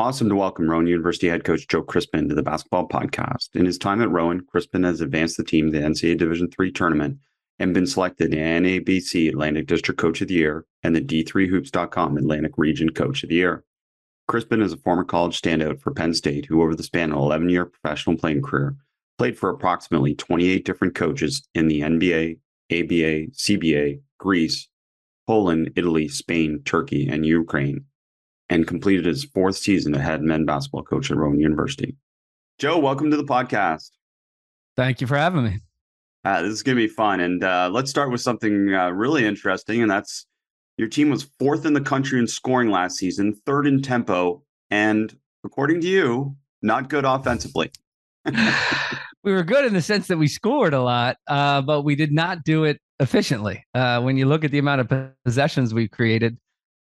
Awesome to welcome Rowan University head coach Joe Crispin to the basketball podcast. In his time at Rowan, Crispin has advanced the team to the NCAA Division III tournament and been selected NABC Atlantic District Coach of the Year and the D3Hoops.com Atlantic Region Coach of the Year. Crispin is a former college standout for Penn State who, over the span of an 11 year professional playing career, played for approximately 28 different coaches in the NBA, ABA, CBA, Greece, Poland, Italy, Spain, Turkey, and Ukraine, and completed his fourth season as head men basketball coach at Rowan University. Joe, welcome to the podcast. Thank you for having me. Uh, this is going to be fun. And uh, let's start with something uh, really interesting, and that's your team was fourth in the country in scoring last season, third in tempo, and according to you, not good offensively. we were good in the sense that we scored a lot, uh, but we did not do it efficiently. Uh, when you look at the amount of possessions we created,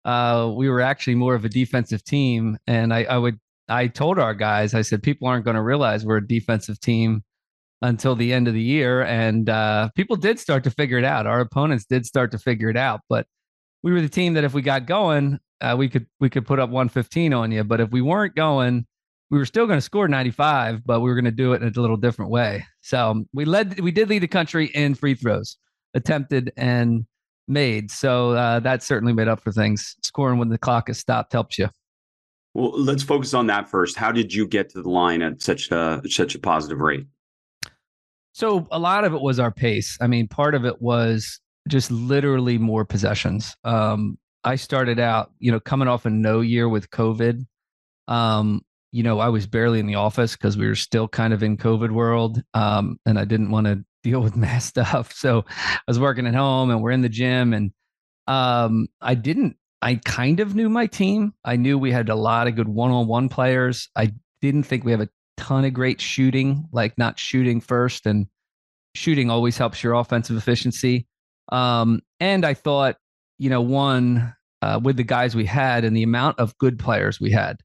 uh, we were actually more of a defensive team. And I, I would, I told our guys, I said, people aren't going to realize we're a defensive team until the end of the year. And uh, people did start to figure it out. Our opponents did start to figure it out, but we were the team that if we got going, uh, we could we could put up 115 on you. But if we weren't going, we were still going to score 95, but we were going to do it in a little different way. So we led, we did lead the country in free throws, attempted and made. So uh, that certainly made up for things. Scoring when the clock is stopped helps you. Well, let's focus on that first. How did you get to the line at such a such a positive rate? So a lot of it was our pace. I mean, part of it was just literally more possessions. Um, I started out, you know, coming off a no year with COVID. Um, you know, I was barely in the office because we were still kind of in COVID world, um, and I didn't want to deal with mass stuff. So I was working at home, and we're in the gym, and um, I didn't. I kind of knew my team. I knew we had a lot of good one-on-one players. I didn't think we have a ton of great shooting, like not shooting first, and shooting always helps your offensive efficiency. Um, and I thought, you know, one uh, with the guys we had and the amount of good players we had,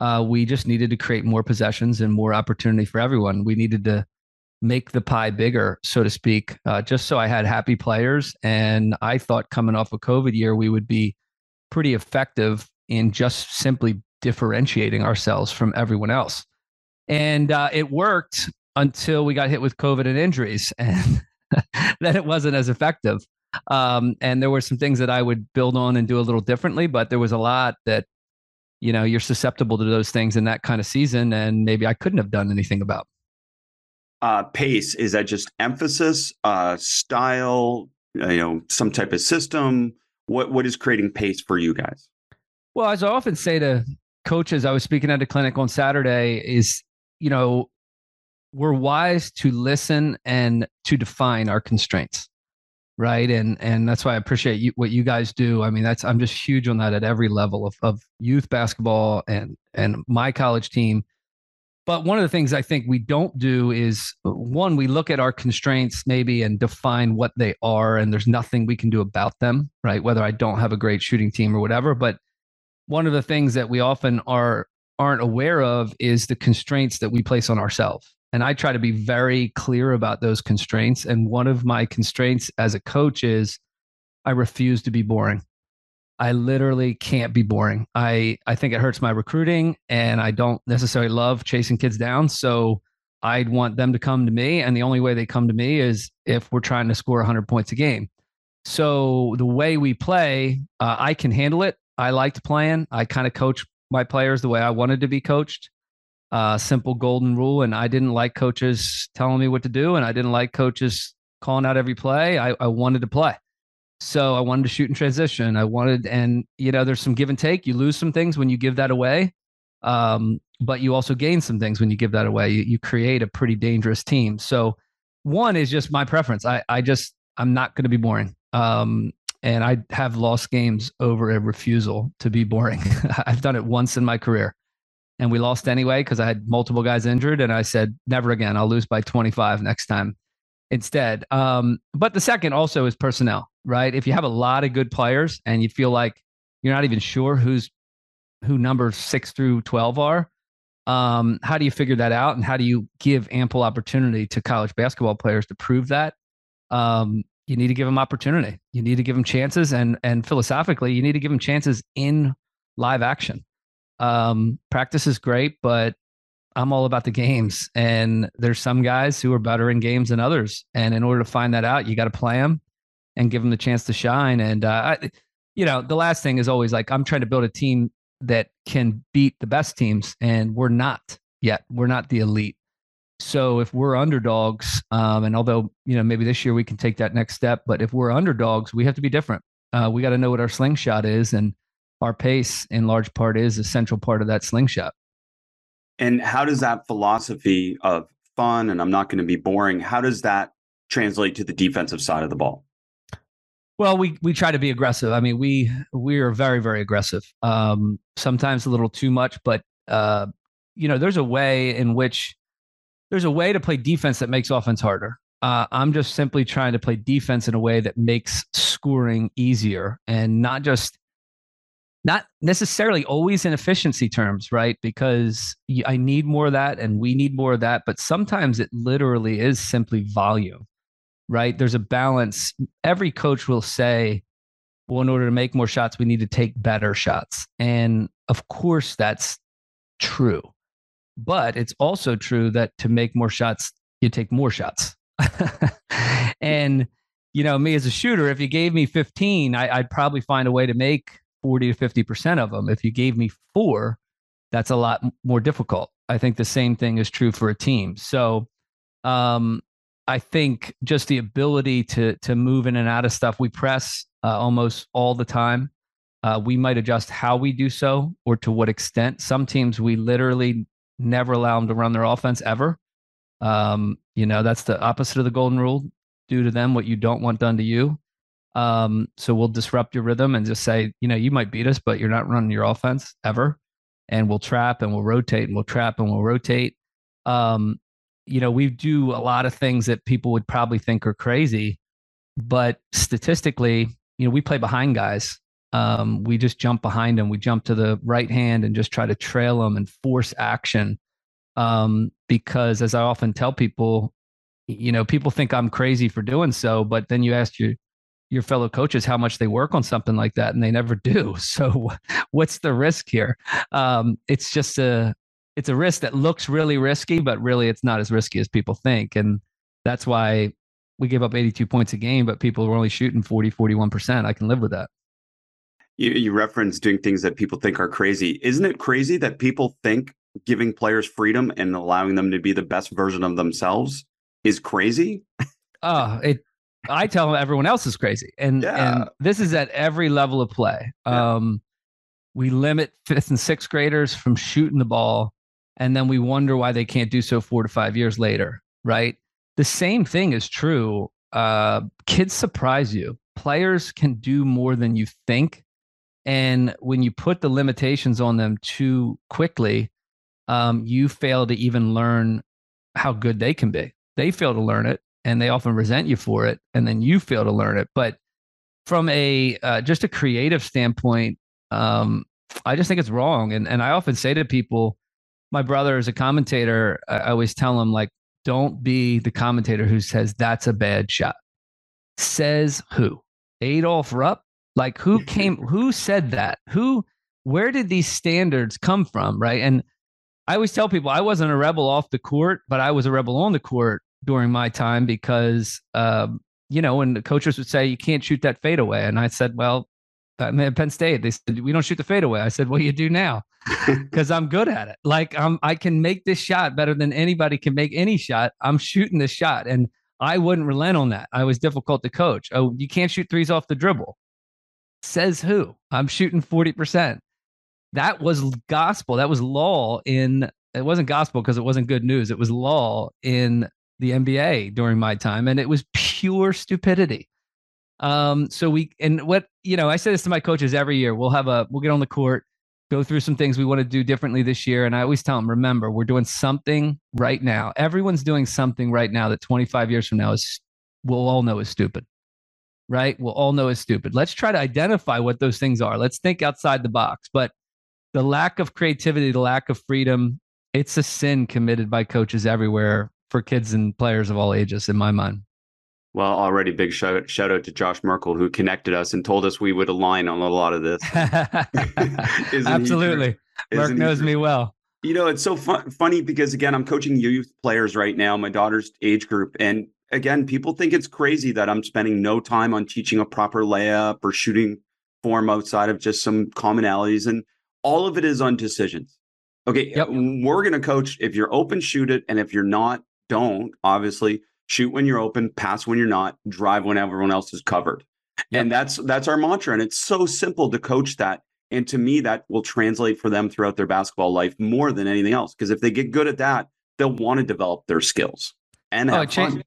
uh, we just needed to create more possessions and more opportunity for everyone. We needed to make the pie bigger, so to speak, uh, just so I had happy players. And I thought coming off a COVID year, we would be pretty effective in just simply differentiating ourselves from everyone else. And uh, it worked until we got hit with COVID and injuries, and then it wasn't as effective. Um, and there were some things that I would build on and do a little differently, but there was a lot that you know you're susceptible to those things in that kind of season and maybe i couldn't have done anything about uh, pace? Is that just emphasis uh, style you know some type of system? What what is creating pace for you guys? Well as i often say to coaches i was speaking at a clinic on saturday is you know we're wise to listen and to define our constraints right? And and that's why i appreciate you, what you guys do. I mean that's i'm just huge on that at every level of, of youth basketball and and my college team but one of the things i think we don't do is one we look at our constraints maybe and define what they are and there's nothing we can do about them right whether i don't have a great shooting team or whatever but one of the things that we often are aren't aware of is the constraints that we place on ourselves and I try to be very clear about those constraints. And one of my constraints as a coach is I refuse to be boring. I literally can't be boring. I, I think it hurts my recruiting and I don't necessarily love chasing kids down. So I'd want them to come to me. And the only way they come to me is if we're trying to score 100 points a game. So the way we play, uh, I can handle it. I liked playing. I kind of coach my players the way I wanted to be coached uh, simple golden rule. And I didn't like coaches telling me what to do, and I didn't like coaches calling out every play. I, I wanted to play. So I wanted to shoot in transition. I wanted, and you know, there's some give and take. You lose some things when you give that away, um, but you also gain some things when you give that away. You, you create a pretty dangerous team. So one is just my preference. I, I just, I'm not going to be boring. Um, and I have lost games over a refusal to be boring. I've done it once in my career, and we lost anyway because I had multiple guys injured, and I said never again. I'll lose by 25 next time instead. Um, but the second also is personnel, right? If you have a lot of good players and you feel like you're not even sure who's who numbers six through 12 are, um, how do you figure that out? And how do you give ample opportunity to college basketball players to prove that? Um, you need to give them opportunity. You need to give them chances, and and philosophically, you need to give them chances in live action. Um, practice is great, but I'm all about the games, and there's some guys who are better in games than others, and in order to find that out, you got to play them and give them the chance to shine. And uh, I, you know, the last thing is always like I'm trying to build a team that can beat the best teams, and we're not yet. We're not the elite. So if we're underdogs, um, and although you know maybe this year we can take that next step, but if we're underdogs, we have to be different. Uh, we got to know what our slingshot is, and our pace, in large part, is a central part of that slingshot. And how does that philosophy of fun and I'm not going to be boring, how does that translate to the defensive side of the ball? Well, we we try to be aggressive. I mean, we we are very very aggressive. Um, sometimes a little too much, but uh, you know, there's a way in which there's a way to play defense that makes offense harder. Uh, I'm just simply trying to play defense in a way that makes scoring easier and not just not necessarily always in efficiency terms, right? Because I need more of that and we need more of that. But sometimes it literally is simply volume, right? There's a balance. Every coach will say, well, in order to make more shots, we need to take better shots. And of course, that's true. But it's also true that to make more shots, you take more shots. and, you know, me as a shooter, if you gave me 15, I, would probably find a way to make 40 to 50% of them. If you gave me four, that's a lot more difficult. I think the same thing is true for a team. So, um, I think just the ability to to move in and out of stuff. We press uh, almost all the time. Uh, we might adjust how we do so or to what extent. Some teams we literally never allow them to run their offense ever. Um, you know, that's the opposite of the golden rule. Do to them what you don't want done to you. Um, so we'll disrupt your rhythm and just say, you know, you might beat us, but you're not running your offense ever. And we'll trap and we'll rotate and we'll trap and we'll rotate. Um, you know, we do a lot of things that people would probably think are crazy, but statistically, you know, we play behind guys um, we just jump behind them. We jump to the right hand and just try to trail them and force action. Um, because as I often tell people, you know, people think I'm crazy for doing so, but then you ask your your fellow coaches how much they work on something like that, and they never do. So, what's the risk here? Um, it's just a it's a risk that looks really risky, but really it's not as risky as people think, and that's why we give up 82 points a game, but people are only shooting 40, 41 percent. I can live with that you, you reference doing things that people think are crazy. Isn't it crazy that people think giving players freedom and allowing them to be the best version of themselves is crazy? Oh, it. I tell them everyone else is crazy, and yeah. and this is at every level of play. Yeah. Um, we limit fifth and sixth graders from shooting the ball, and then we wonder why they can't do so four to five years later. Right. The same thing is true. Uh, kids surprise you. Players can do more than you think and when you put the limitations on them too quickly, um, you fail to even learn how good they can be. They fail to learn it and they often resent you for it. And then you fail to learn it. But from a uh, just a creative standpoint, um, I just think it's wrong. And, and I often say to people, my brother is a commentator. I always tell him, like, don't be the commentator who says that's a bad shot. Says who? Adolf Rupp like who came who said that? Who where did these standards come from, right? And I always tell people I wasn't a rebel off the court, but I was a rebel on the court during my time because um, you know, when the coaches would say you can't shoot that fadeaway, and I said, well, I'm at Penn State. They said we don't shoot the fadeaway. I said, well, you do now because I'm good at it. Like I'm, I can make this shot better than anybody can make any shot. I'm shooting this shot, and I wouldn't relent on that. I was difficult to coach. Oh, you can't shoot threes off the dribble. Says who? I'm shooting 40%. That was gospel. That was law in, it wasn't gospel because it wasn't good news. It was law in the NBA during my time. And it was pure stupidity. Um, so we and what you know, I say this to my coaches every year. We'll have a we'll get on the court, go through some things we want to do differently this year, and I always tell them, remember, we're doing something right now. Everyone's doing something right now that 25 years from now is we'll all know is stupid. Right? We'll all know is stupid. Let's try to identify what those things are. Let's think outside the box. But the lack of creativity, the lack of freedom, it's a sin committed by coaches everywhere for kids and players of all ages, in my mind. Well, already big shout, shout out to Josh Merkel who connected us and told us we would align on a lot of this. Absolutely. Mark knows me well. You know, it's so fun, funny because again, I'm coaching youth players right now, my daughter's age group, and again, people think it's crazy that I'm spending no time on teaching a proper layup or shooting form outside of just some commonalities, and all of it is on decisions. Okay, yep. we're going to coach if you're open, shoot it, and if you're not, don't. Obviously, shoot when you're open, pass when you're not, drive when everyone else is covered. Yep. And that's that's our mantra. And it's so simple to coach that. And to me, that will translate for them throughout their basketball life more than anything else. Because if they get good at that, they'll want to develop their skills and oh, have it fun.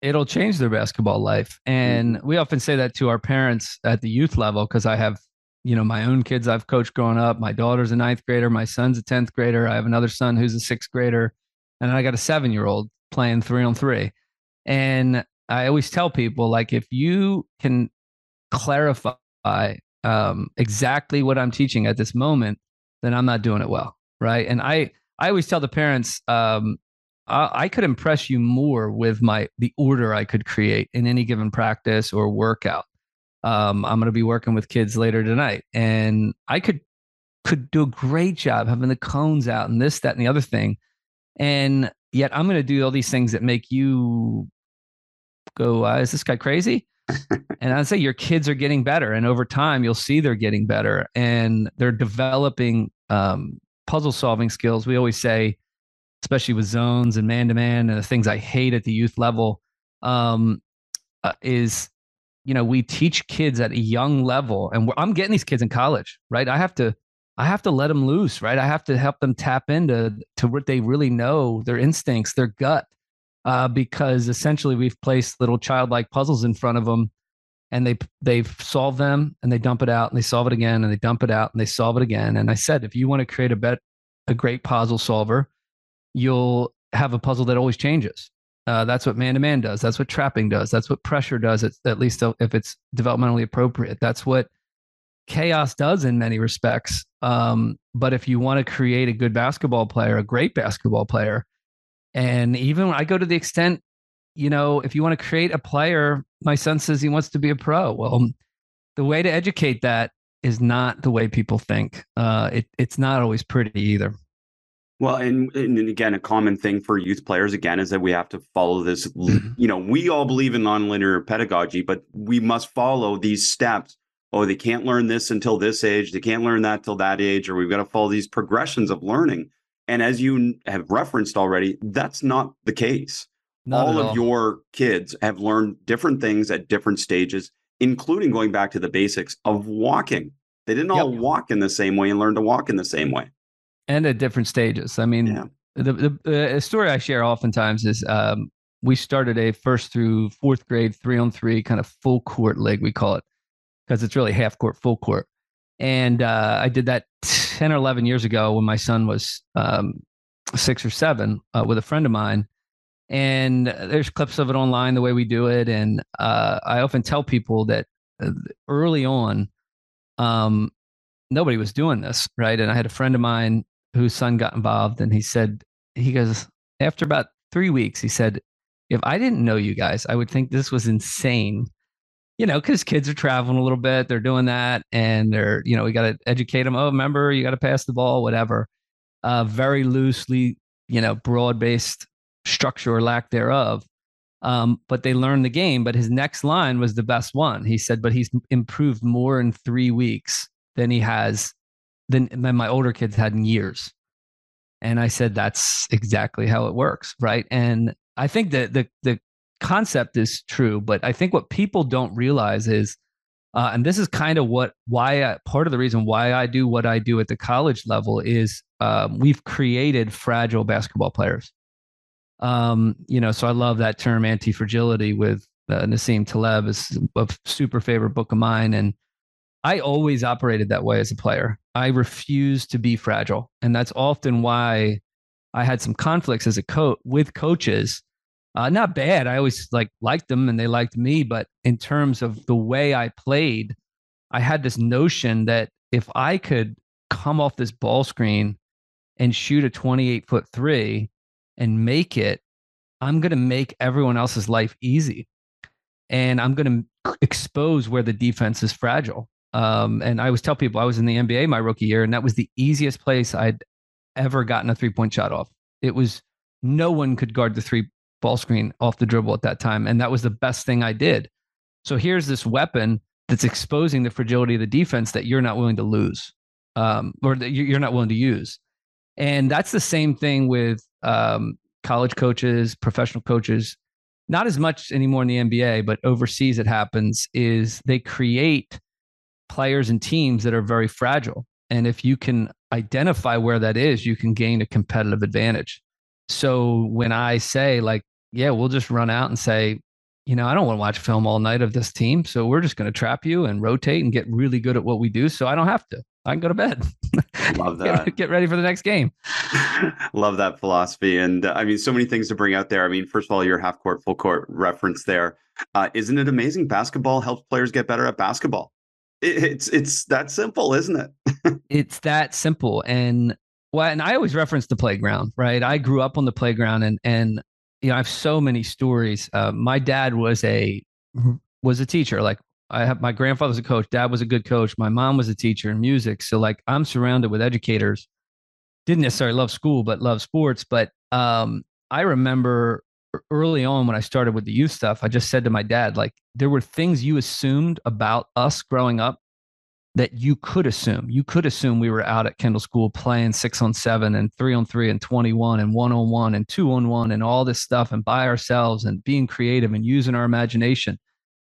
It'll change their basketball life. And mm-hmm. we often say that to our parents at the youth level because I have, you know, my own kids I've coached growing up. My daughter's a ninth grader. My son's a 10th grader. I have another son who's a sixth grader. And I got a seven year old playing three on three. And I always tell people like if you can clarify um, exactly what I'm teaching at this moment, then I'm not doing it well, right? And I I always tell the parents um, I, I could impress you more with my the order I could create in any given practice or workout. Um, I'm going to be working with kids later tonight, and I could could do a great job having the cones out and this, that, and the other thing. And yet I'm going to do all these things that make you go, uh, is this guy crazy? and I'd say your kids are getting better. And over time, you'll see they're getting better and they're developing um, puzzle solving skills. We always say, especially with zones and man to man and the things I hate at the youth level, um, uh, is you know we teach kids at a young level, and I'm getting these kids in college, right? I have to I have to let them loose, right? I have to help them tap into to what they really know, their instincts, their gut, uh, because essentially we've placed little childlike puzzles in front of them and they they've solved them and they dump it out and they solve it again and they dump it out and they solve it again. And i said if you want to create a bet a great puzzle solver you'll have a puzzle that always changes. Uh, that's what man to man does that's what trapping does that's what pressure does at least if it's developmentally appropriate. That's what chaos does in many respects um, but if you want to create a good basketball player a great basketball player and even I go to the extent, you know, if you want to create a player, my son says he wants to be a pro. Well, the way to educate that is not the way people think. Uh, it, it's not always pretty either. Well, and, and again, a common thing for youth players again is that we have to follow this. Mm-hmm. You know, we all believe in nonlinear pedagogy, but we must follow these steps. Oh, they can't learn this until this age. They can't learn that till that age, or we've got to follow these progressions of learning. And as you have referenced already, that's not the case. Not all of all. your kids have learned different things at different stages, including going back to the basics of walking. They didn't yep. all walk in the same way and learn to walk in the same way. And at different stages. I mean, yeah. the, the, the story I share oftentimes is um, we started a first through fourth grade three on three kind of full court leg, we call it, because it's really half court, full court. And uh, I did that 10 or 11 years ago when my son was um, six or seven uh, with a friend of mine. And there's clips of it online, the way we do it. And uh, I often tell people that uh, early on, um, nobody was doing this, right? And I had a friend of mine whose son got involved, and he said, he goes, after about three weeks, he said, if I didn't know you guys, I would think this was insane you know, because kids are traveling a little bit, they're doing that, and they're, you know, we got to educate them. Oh, remember, you got to pass the ball, whatever. Uh, very loosely, you know, broad based structure or lack thereof. Um, but they learned the game. But his next line was the best one. He said, "But he's improved more in three weeks than he has than, than my older kids had in years." And I said, "That's exactly how it works, right?" And I think that the the concept is true, but I think what people don't realize is, uh, and this is kind of what why I, part of the reason why I do what I do at the college level is um, we've created fragile basketball players. Um, you know, so I love that term anti fragility with uh, Nassim Taleb is a super favorite book of mine. And I always operated that way as a player. I refused to be fragile. And that's often why I had some conflicts as a coach with coaches. Uh, not bad. I always like liked them and they liked me. But in terms of the way I played, I had this notion that if I could come off this ball screen and shoot a 28 foot three and make it, I'm going to make everyone else's life easy. And I'm going to expose where the defense is fragile. Um, and I always tell people I was in the NBA my rookie year, and that was the easiest place I'd ever gotten a three point shot off. It was no one could guard the three ball screen off the dribble at that time. And that was the best thing I did. So here's this weapon that's exposing the fragility of the defense that you're not willing to lose um, or that you're not willing to use. And that's the same thing with um, college coaches, professional coaches. Not as much anymore in the NBA, but overseas it happens. Is they create players and teams that are very fragile, and if you can identify where that is, you can gain a competitive advantage. So when I say like, yeah, we'll just run out and say, you know, I don't want to watch film all night of this team. So we're just going to trap you and rotate and get really good at what we do. So I don't have to. I can go to bed. Love that. get, get, ready for the next game. Love that philosophy. And uh, I mean, so many things to bring out there. I mean, first of all, your half court, full court reference there. Uh, not it amazing? Basketball helps players get better at basketball. It, it's it's that simple, isn't it? it's that simple. And well, and I always reference the playground, right? I grew up on the playground, and and you know, I have so many stories. Uh, my dad was a was a teacher. Like I have my grandfather was a coach. Dad was a good coach. My mom was a teacher in music. So like I'm surrounded with educators. Didn't necessarily love school, but love sports. But um, I remember early on when I started with the youth stuff, I just said to my dad, like, there were things you assumed about us growing up that you could assume. You could assume we were out at Kendall School playing six on seven and three on three and 21 and one on one and two on one and all this stuff and by ourselves and being creative and using our imagination.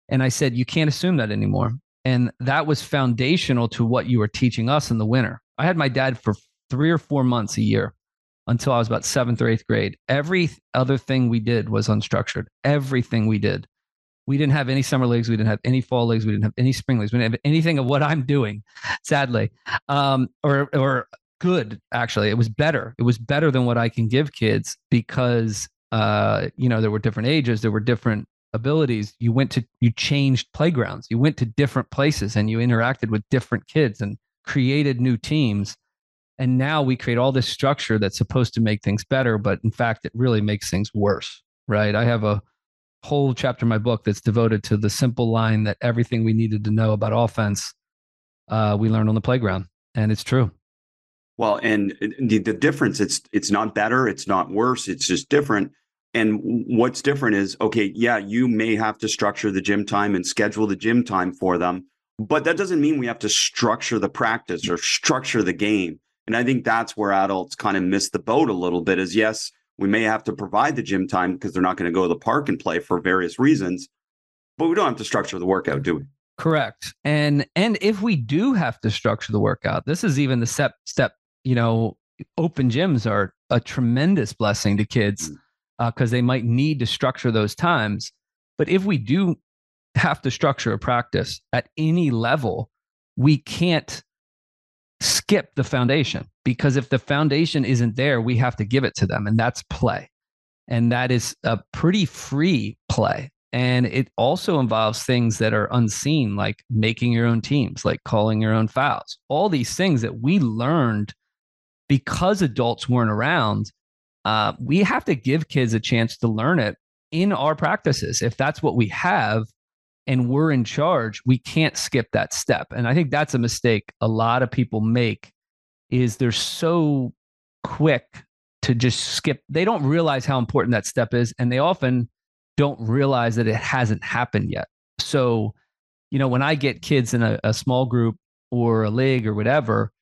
And I said, you can't assume that anymore. And that was foundational to what you were teaching us in the winter. I had my dad for three or four months a year until I was about seventh or eighth grade. Every other thing we did was unstructured. Everything we did. We didn't have any summer leagues. We didn't have any fall leagues. We didn't have any spring leagues. We didn't have anything of what I'm doing, sadly, um, or or good. Actually, it was better. It was better than what I can give kids because uh, you know there were different ages, there were different abilities. You went to you changed playgrounds. You went to different places and you interacted with different kids and created new teams. And now we create all this structure that's supposed to make things better, but in fact, it really makes things worse. Right? I have a whole chapter in my book that's devoted to the simple line that everything we needed to know about offense uh, we learned on the playground, and it's true. Well, and the, the difference it's it's not better, it's not worse, it's just different. And what's different is okay, yeah, you may have to structure the gym time and schedule the gym time for them, but that doesn't mean we have to structure the practice or structure the game. And I think that's where adults kind of miss the boat a little bit is yes, we may have to provide the gym time because they're not going to go to the park and play for various reasons, but we don't have to structure the workout, do we? Correct. And and if we do have to structure the workout, this is even the step step, you know, open gyms are a tremendous blessing to kids because mm. uh, they might need to structure those times. But if we do have to structure a practice at any level, we can't skip the foundation because if the foundation isn't there, we have to give it to them, and that's play. And that is a pretty free play. And it also involves things that are unseen, like making your own teams, like calling your own fouls, all these things that we learned because adults weren't around. Uh, we have to give kids a chance to learn it in our practices. If that's what we have, and we're in charge, we can't skip that step. And I think that's a mistake a lot of people make is they're so quick to just skip. They don't realize how important that step is and they often don't realize that it hasn't happened yet. So, you know, when I get kids in a, a small group or a league or whatever,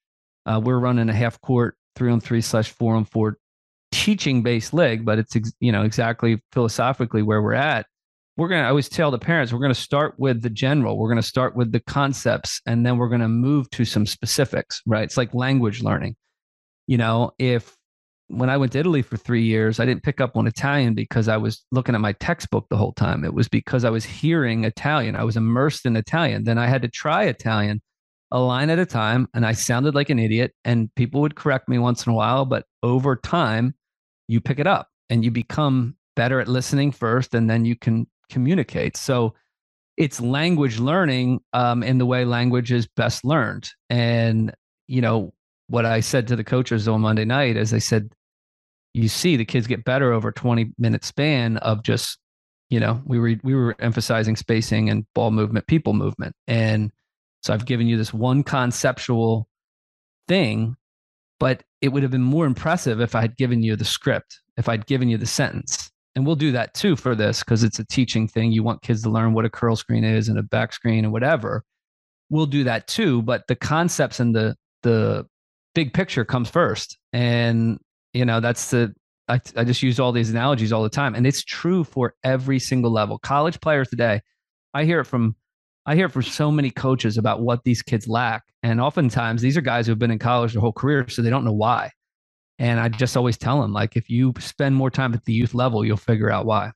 uh, we're running a half court three on three slash four on four teaching based league, but it's, you know, exactly philosophically where we're at we're going to, always tell the parents, we're going to start with the general, we're going to start with the concepts, and then we're going to move to some specifics, right? It's like language learning. You know, if when I went to Italy for three years, I didn't pick up on Italian because I was looking at my textbook the whole time. It was because I was hearing Italian. I was immersed in Italian. Then I had to try Italian a line at a time, and I sounded like an idiot. And people would correct me once in a while, but over time, you pick it up and you become better at listening first, and then you can communicate. So it's language learning um, in the way language is best learned. And you know what I said to the coaches on Monday night is I said, you see the kids get better over 20 minute span of just you know we were we were emphasizing spacing and ball movement people movement and so i've given you this one conceptual thing but it would have been more impressive if i had given you the script if i'd given you the sentence and we'll do that too for this because it's a teaching thing. You want kids to learn what a curl screen is and a back screen and whatever. We'll do that too but the concepts and the the big picture comes first. And you know that's the I, I just use all these analogies all the time and it's true for every single level. College players today i hear it from i hear from so many coaches about what these kids lack. And oftentimes these are guys who have been in college their whole career so they don't know why and i just always tell them like if you spend more time at the youth level you'll figure out why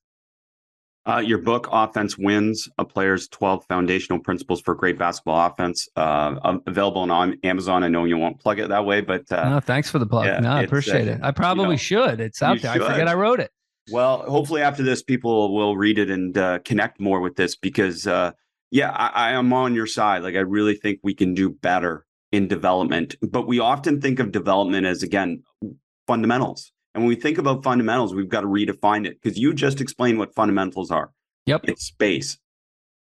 uh, your book, Offense Wins, a player's 12 foundational principles for great basketball offense, uh, available on Amazon. I know you won't plug it that way, but uh, no, thanks for the plug. Yeah, no, I appreciate uh, it. I probably you know, should. It's out there. Should. I forget I wrote it. Well, hopefully after this, people will read it and uh, connect more with this because, uh, yeah, I, I am on your side. Like, I really think we can do better in development, but we often think of development as, again, fundamentals and when we think about fundamentals, we've got to redefine it because you just explained what fundamentals are. Yep. It's space.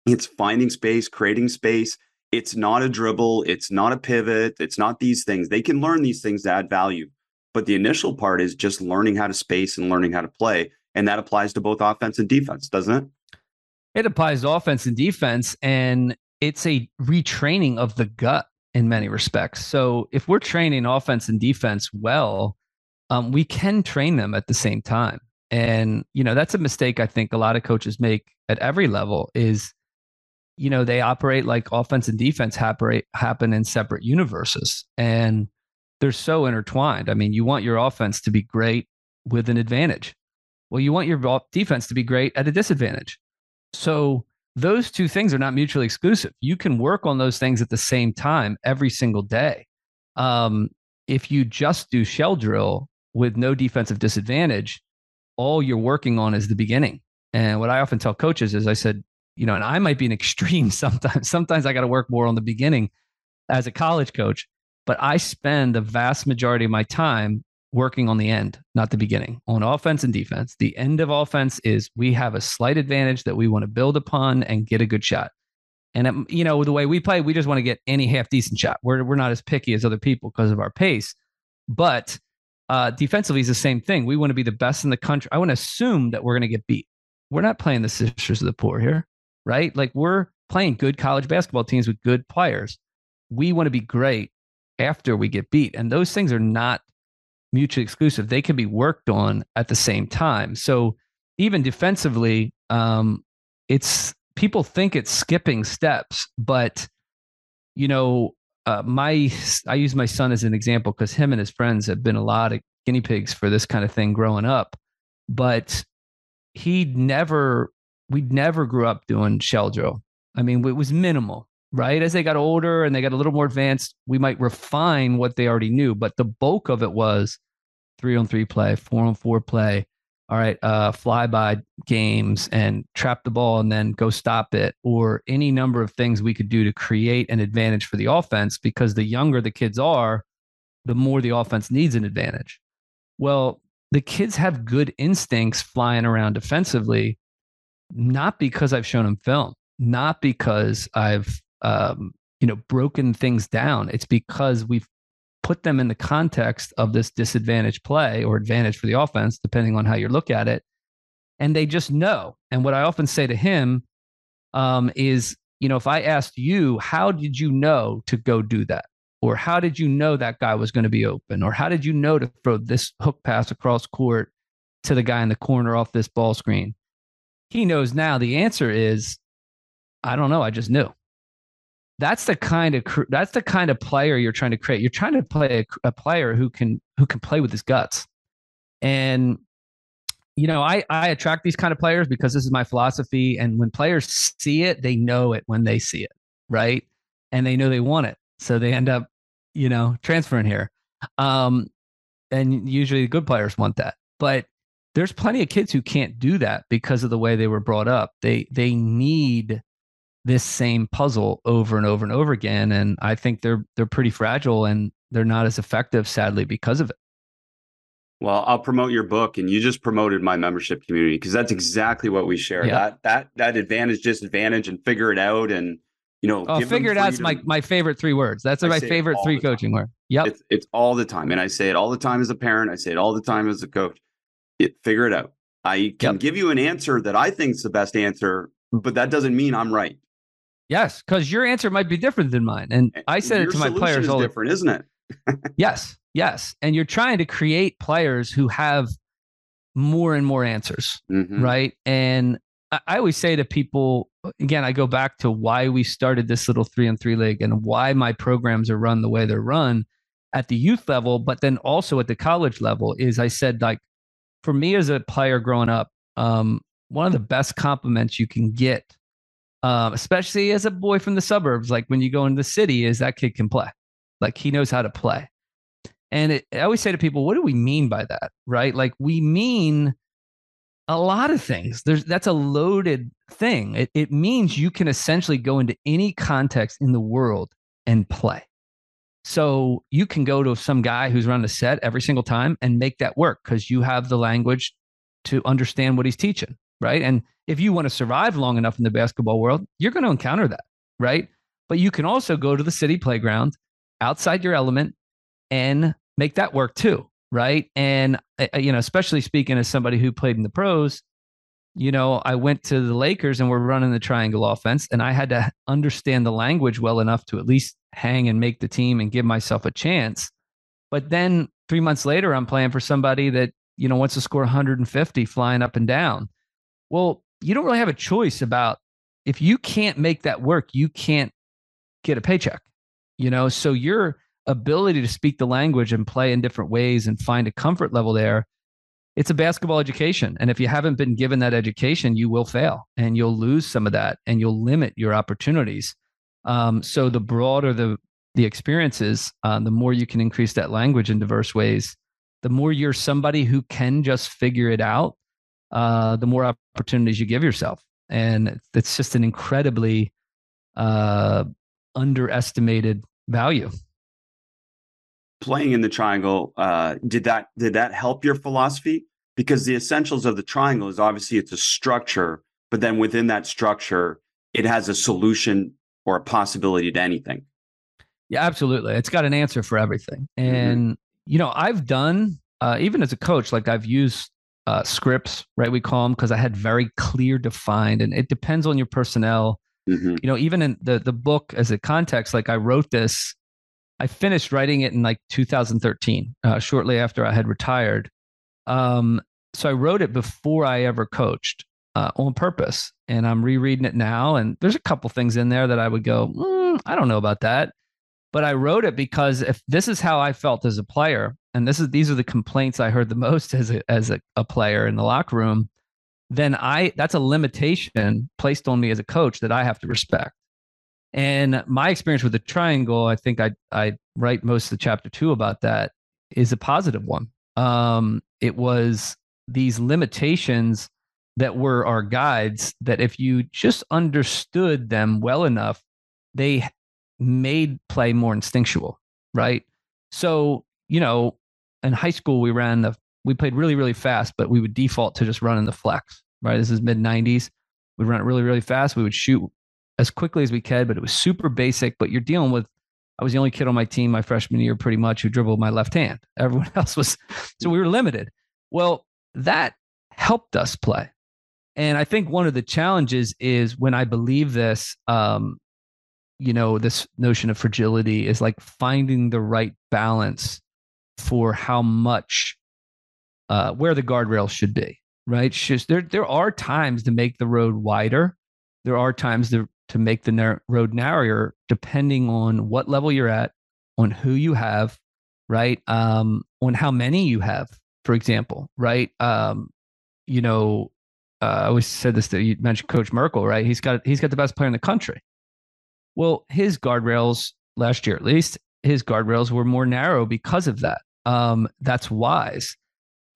It's finding space, creating space. It's not a dribble. It's not a pivot. It's not these things. They can learn these things to add value. But the initial part is just learning how to space and learning how to play. And that applies to both offense and defense, doesn't it? It applies to offense and defense. And it's a retraining of the gut in many respects. So if we're training offense and defense well, um, we can train them at the same time. And, you know, that's a mistake I think a lot of coaches make at every level is, you know, they operate like offense and defense happen, happen in separate universes. And they're so intertwined. I mean, you want your offense to be great with an advantage. Well, you want your defense to be great at a disadvantage. So those two things are not mutually exclusive. You can work on those things at the same time every single day. Um, if you just do shell drill, with no defensive disadvantage, all you're working on is the beginning. And what I often tell coaches is I said, you know, and I might be an extreme sometimes. Sometimes I got to work more on the beginning as a college coach, but I spend the vast majority of my time working on the end, not the beginning, on offense and defense. The end of offense is we have a slight advantage that we want to build upon and get a good shot. And um, you know, the way we play, we just want to get any half decent shot. We're we're not as picky as other people because of our pace, but uh, defensively is the same thing. We want to be the best in the country. I want to assume that we're going to get beat. We're not playing the sisters of the poor here, right? Like we're playing good college basketball teams with good players. We want to be great after we get beat. And those things are not mutually exclusive. They can be worked on at the same time. So even defensively, um, it's people think it's skipping steps, but you know, uh, my I use my son as an example because him and his friends have been a lot of guinea pigs for this kind of thing growing up, but he never we never grew up doing shell drill. I mean, it was minimal, right? As they got older and they got a little more advanced, we might refine what they already knew, but the bulk of it was three on three play, four on four play, all right, uh, fly by games and trap the ball and then go stop it, or any number of things we could do to create an advantage for the offense because the younger the kids are, the more the offense needs an advantage. Well, the kids have good instincts flying around defensively, not because I've shown them film, not because I've, um, you know, broken things down. It's because we've put them in the context of this disadvantage play or advantage for the offense, depending on how you look at it. And they just know. And what I often say to him um, is, you know, if I asked you, how did you know to go do that? Or how did you know that guy was going to be open? Or how did you know to throw this hook pass across court to the guy in the corner off this ball screen? He knows now the answer is, I don't know. I just knew that's the kind of that's the kind of player you're trying to create. You're trying to play a, a, player who can who can play with his guts. And you know, I I attract these kind of players because this is my philosophy. And when players see it, they know it when they see it, right? And they know they want it, so they end up, you know, transferring here. Um, and usually the good players want that, but there's plenty of kids who can't do that because of the way they were brought up. They they need this same puzzle over and over and over again, and I think they're they're pretty fragile and they're not as effective, sadly, because of it. Well, I'll promote your book, and you just promoted my membership community because that's exactly what we share. Yeah. That that that advantage, disadvantage, and figure it out, and you know, oh, figure it out's my my favorite three words. That's my favorite three coaching word. Yep, it's, it's all the time, and I say it all the time as a parent. I say it all the time as a coach. It, figure it out. I can yep. give you an answer that I think is the best answer, but that doesn't mean I'm right. Yes, because your answer might be different than mine, and I said it to my players. Is all different, isn't it? yes, yes. And you're trying to create players who have more and more answers, mm-hmm. right? And I, I always say to people, again, I go back to why we started this little three on three league and why my programs are run the way they're run at the youth level, but then also at the college level. Is I said, like, for me as a player growing up, um, one of the best compliments you can get, um, especially as a boy from the suburbs, like when you go into the city, is that kid can play. Like he knows how to play. And it, I always say to people, what do we mean by that? Right? Like we mean a lot of things. There's that's a loaded thing. It, it means you can essentially go into any context in the world and play. So you can go to some guy who's run a set every single time and make that work because you have the language to understand what he's teaching, right? And if you want to survive long enough in the basketball world, you're going to encounter that, right? But you can also go to the city playground outside your element and make that work too right? And uh, uh, you know especially speaking as somebody who played in the pros you know i went to the lakers and we're running the triangle offense and i had to understand the language well enough to at least hang and make the team and give myself a chance. But then three months later i'm playing for somebody that you know wants to score 150 flying up and down. Well you don't really have a choice about if you can't make that work you can't get a paycheck you know? So your ability to speak the language and play in different ways and find a comfort level there it's a basketball education. And if you haven't been given that education you will fail and you'll lose some of that and you'll limit your opportunities. Um, so the broader the the experiences uh, the more you can increase that language in diverse ways the more you're somebody who can just figure it out uh, the more opportunities you give yourself. And it's just an incredibly uh, underestimated value. Playing in the triangle uh, did that did that help your philosophy? Because the essentials of the triangle is obviously it's a structure but then within that structure it has a solution or a possibility to anything. Yeah absolutely. It's got an answer for everything. Mm-hmm. and mm-hmm. you know i've done uh, even as a coach like i've used uh, scripts right we call them because i had very clear defined and it depends on your personnel Mm-hmm. You know, even in the the book as a context, like I wrote this, I finished writing it in like 2013, uh, shortly after I had retired. Um, so I wrote it before I ever coached uh, on purpose, and I'm rereading it now. And there's a couple things in there that I would go, mm, I don't know about that, but I wrote it because if this is how I felt as a player, and this is these are the complaints I heard the most as a as a, a player in the locker room then I that's a limitation placed on me as a coach that I have to respect. And my experience with the triangle, I think I I write most of the chapter two about that, is a positive one. Um, it was these limitations that were our guides that if you just understood them well enough, they made play more instinctual, right? So, you know, in high school we ran the we played really, really fast, but we would default to just running the flex, right? This is mid 90s. We'd run it really, really fast. We would shoot as quickly as we could, but it was super basic. But you're dealing with, I was the only kid on my team my freshman year pretty much who dribbled my left hand. Everyone else was, so we were limited. Well, that helped us play. And I think one of the challenges is when I believe this, um, you know, this notion of fragility is like finding the right balance for how much uh, where the guardrails should be, right? Just, there, there are times to make the road wider. There are times to, to make the nar- road narrower, depending on what level you're at, on who you have, right? Um, on how many you have. for example, right? Um, you know, uh, I always said this that you mentioned Coach Merkel, right? He's got he's got the best player in the country. Well, his guardrails last year, at least, his guardrails were more narrow because of that. Um, that's wise.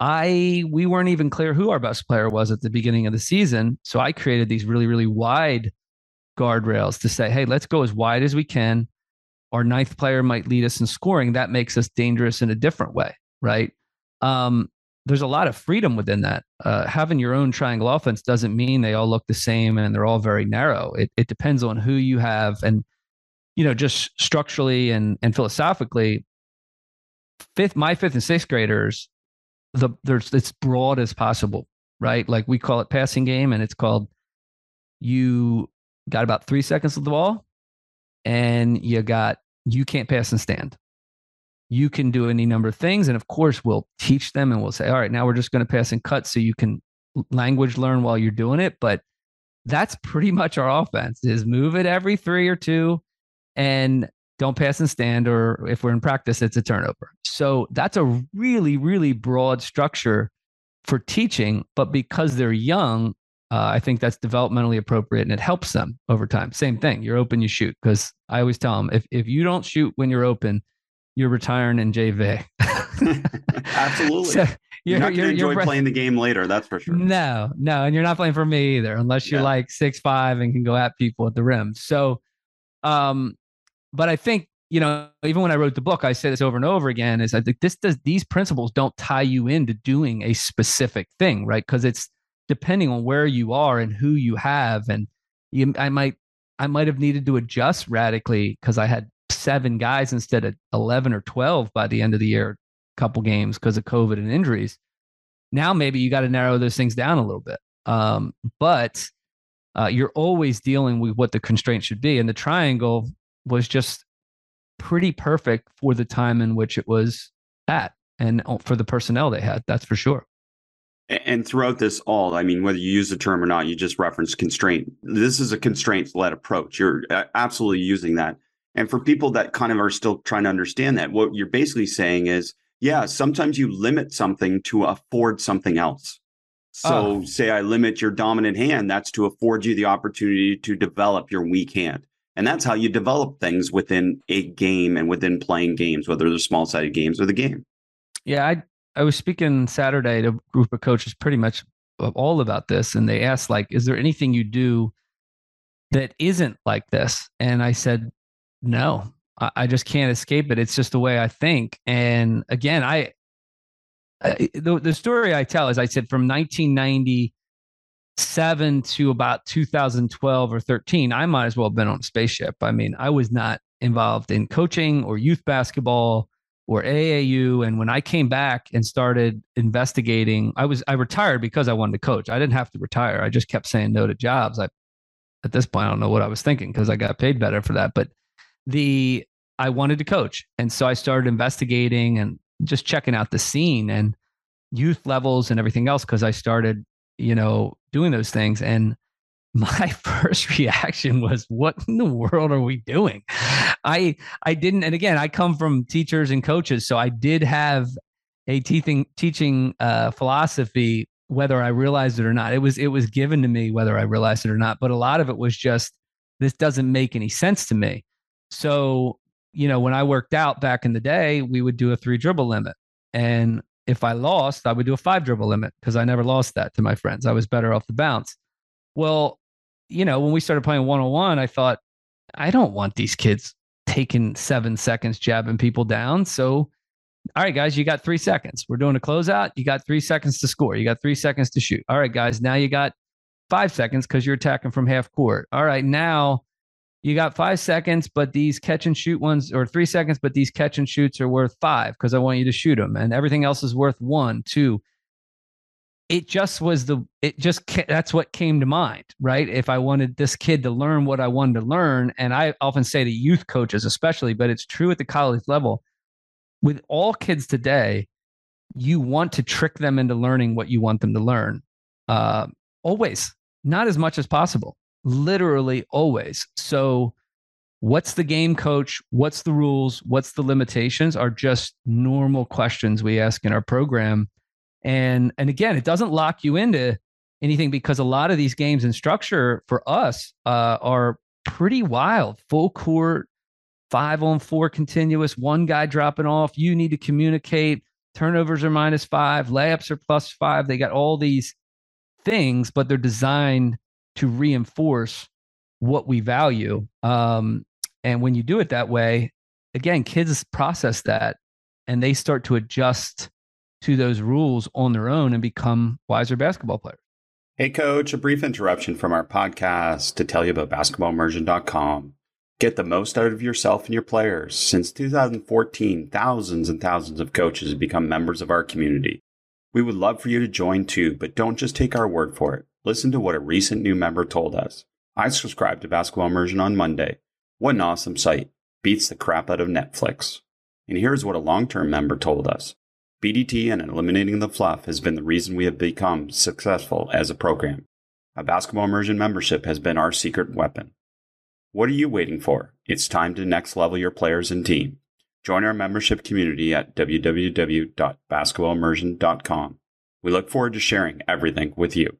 I we weren't even clear who our best player was at the beginning of the season, so I created these really really wide guardrails to say, hey, let's go as wide as we can. Our ninth player might lead us in scoring. That makes us dangerous in a different way, right? Um, there's a lot of freedom within that. Uh, having your own triangle offense doesn't mean they all look the same and they're all very narrow. It, it depends on who you have and you know just structurally and and philosophically. Fifth, my fifth and sixth graders, the there's it's broad as possible, right? Like we call it passing game, and it's called you got about three seconds of the ball, and you got you can't pass and stand you can do any number of things. And of course, we'll teach them and we'll say, all right, now we're just going to pass and cut so you can language learn while you're doing it. But that's pretty much our offense is move it every three or two and don't pass and stand. Or if we're in practice, it's a turnover. So that's a really, really broad structure for teaching. But because they're young, uh, I think that's developmentally appropriate and it helps them over time. Same thing. You're open, you shoot. Because I always tell them if, if you don't shoot when you're open, you're retiring in JV. Absolutely. So you're, you're not going to enjoy you're, playing the game later. That's for sure. No, no, and you're not playing for me either, unless you're yeah. like six five and can go at people at the rim. So, um, but I think you know, even when I wrote the book, I say this over and over again: is I think this does these principles don't tie you into doing a specific thing, right? Because it's depending on where you are and who you have, and you, I might I might have needed to adjust radically because I had seven guys instead of 11 or 12 by the end of the year, couple games because of COVID and injuries. Now, maybe you got to narrow those things down a little bit. Um, but uh, you're always dealing with what the constraint should be. And the triangle was just pretty perfect for the time in which it was at and for the personnel they had. That's for sure. And throughout this all, I mean, whether you use the term or not, you just reference constraint. This is a constraints led approach. You're uh, absolutely using that. And for people that kind of are still trying to understand that, what you're basically saying is, yeah, sometimes you limit something to afford something else. So, oh. say I limit your dominant hand, that's to afford you the opportunity to develop your weak hand. And that's how you develop things within a game and within playing games, whether they're small sided games or the game. Yeah, I I was speaking Saturday to a group of coaches pretty much all about this. And they asked, like, is there anything you do that isn't like this? And I said, no, I, just can't escape it. It's just the way I think. And again, I, I the, the story I tell is I said from 1997 to about 2012 or 13, I might as well have been on a spaceship. I mean, I was not involved in coaching or youth basketball or AAU. And when I came back and started investigating, I was I retired because I wanted to coach. I didn't have to retire. I just kept saying no to jobs. I at this point I don't know what I was thinking because I got paid better for that. But the I wanted to coach. And so I started investigating and just checking out the scene and youth levels and everything else because I started, you know, doing those things. And my first reaction was, what in the world are we doing? I I didn't, and again, I come from teachers and coaches, so I did have a teaching teaching uh, philosophy, whether I realized it or not. It was it was given to me whether I realized it or not. But a lot of it was just this doesn't make any sense to me. So, you know, when I worked out back in the day, we would do a three dribble limit. And if I lost, I would do a five dribble limit because I never lost that to my friends. I was better off the bounce. Well, you know, when we started playing one on one, I thought, I don't want these kids taking seven seconds jabbing people down. So, all right, guys, you got three seconds. We're doing a closeout. You got three seconds to score. You got three seconds to shoot. All right, guys, now you got five seconds because you're attacking from half court. All right, now you got five seconds, but these catch and shoot ones, or three seconds, but these catch and shoots are worth five because I want you to shoot them, and everything else is worth one, two. It just was the, it just, that's what came to mind, right? If I wanted this kid to learn what I wanted to learn, and I often say to youth coaches, especially, but it's true at the college level, with all kids today, you want to trick them into learning what you want them to learn. Uh, always, not as much as possible literally always. So, what's the game coach? What's the rules? What's the limitations are just normal questions we ask in our program. And and again, it doesn't lock you into anything because a lot of these games and structure for us uh, are pretty wild. Full court, five on four continuous, one guy dropping off. You need to communicate. Turnovers are minus five, layups are plus five. They got all these things, but they're designed to reinforce what we value. Um, and when you do it that way, again, kids process that and they start to adjust to those rules on their own and become wiser basketball players. Hey, coach, a brief interruption from our podcast to tell you about basketballimmersion.com. Get the most out of yourself and your players. Since 2014, thousands and thousands of coaches have become members of our community. We would love for you to join too, but don't just take our word for it. Listen to what a recent new member told us. I subscribed to Basketball Immersion on Monday. What an awesome site. Beats the crap out of Netflix. And here's what a long term member told us BDT and eliminating the fluff has been the reason we have become successful as a program. A basketball immersion membership has been our secret weapon. What are you waiting for? It's time to next level your players and team. Join our membership community at www.basketballimmersion.com. We look forward to sharing everything with you.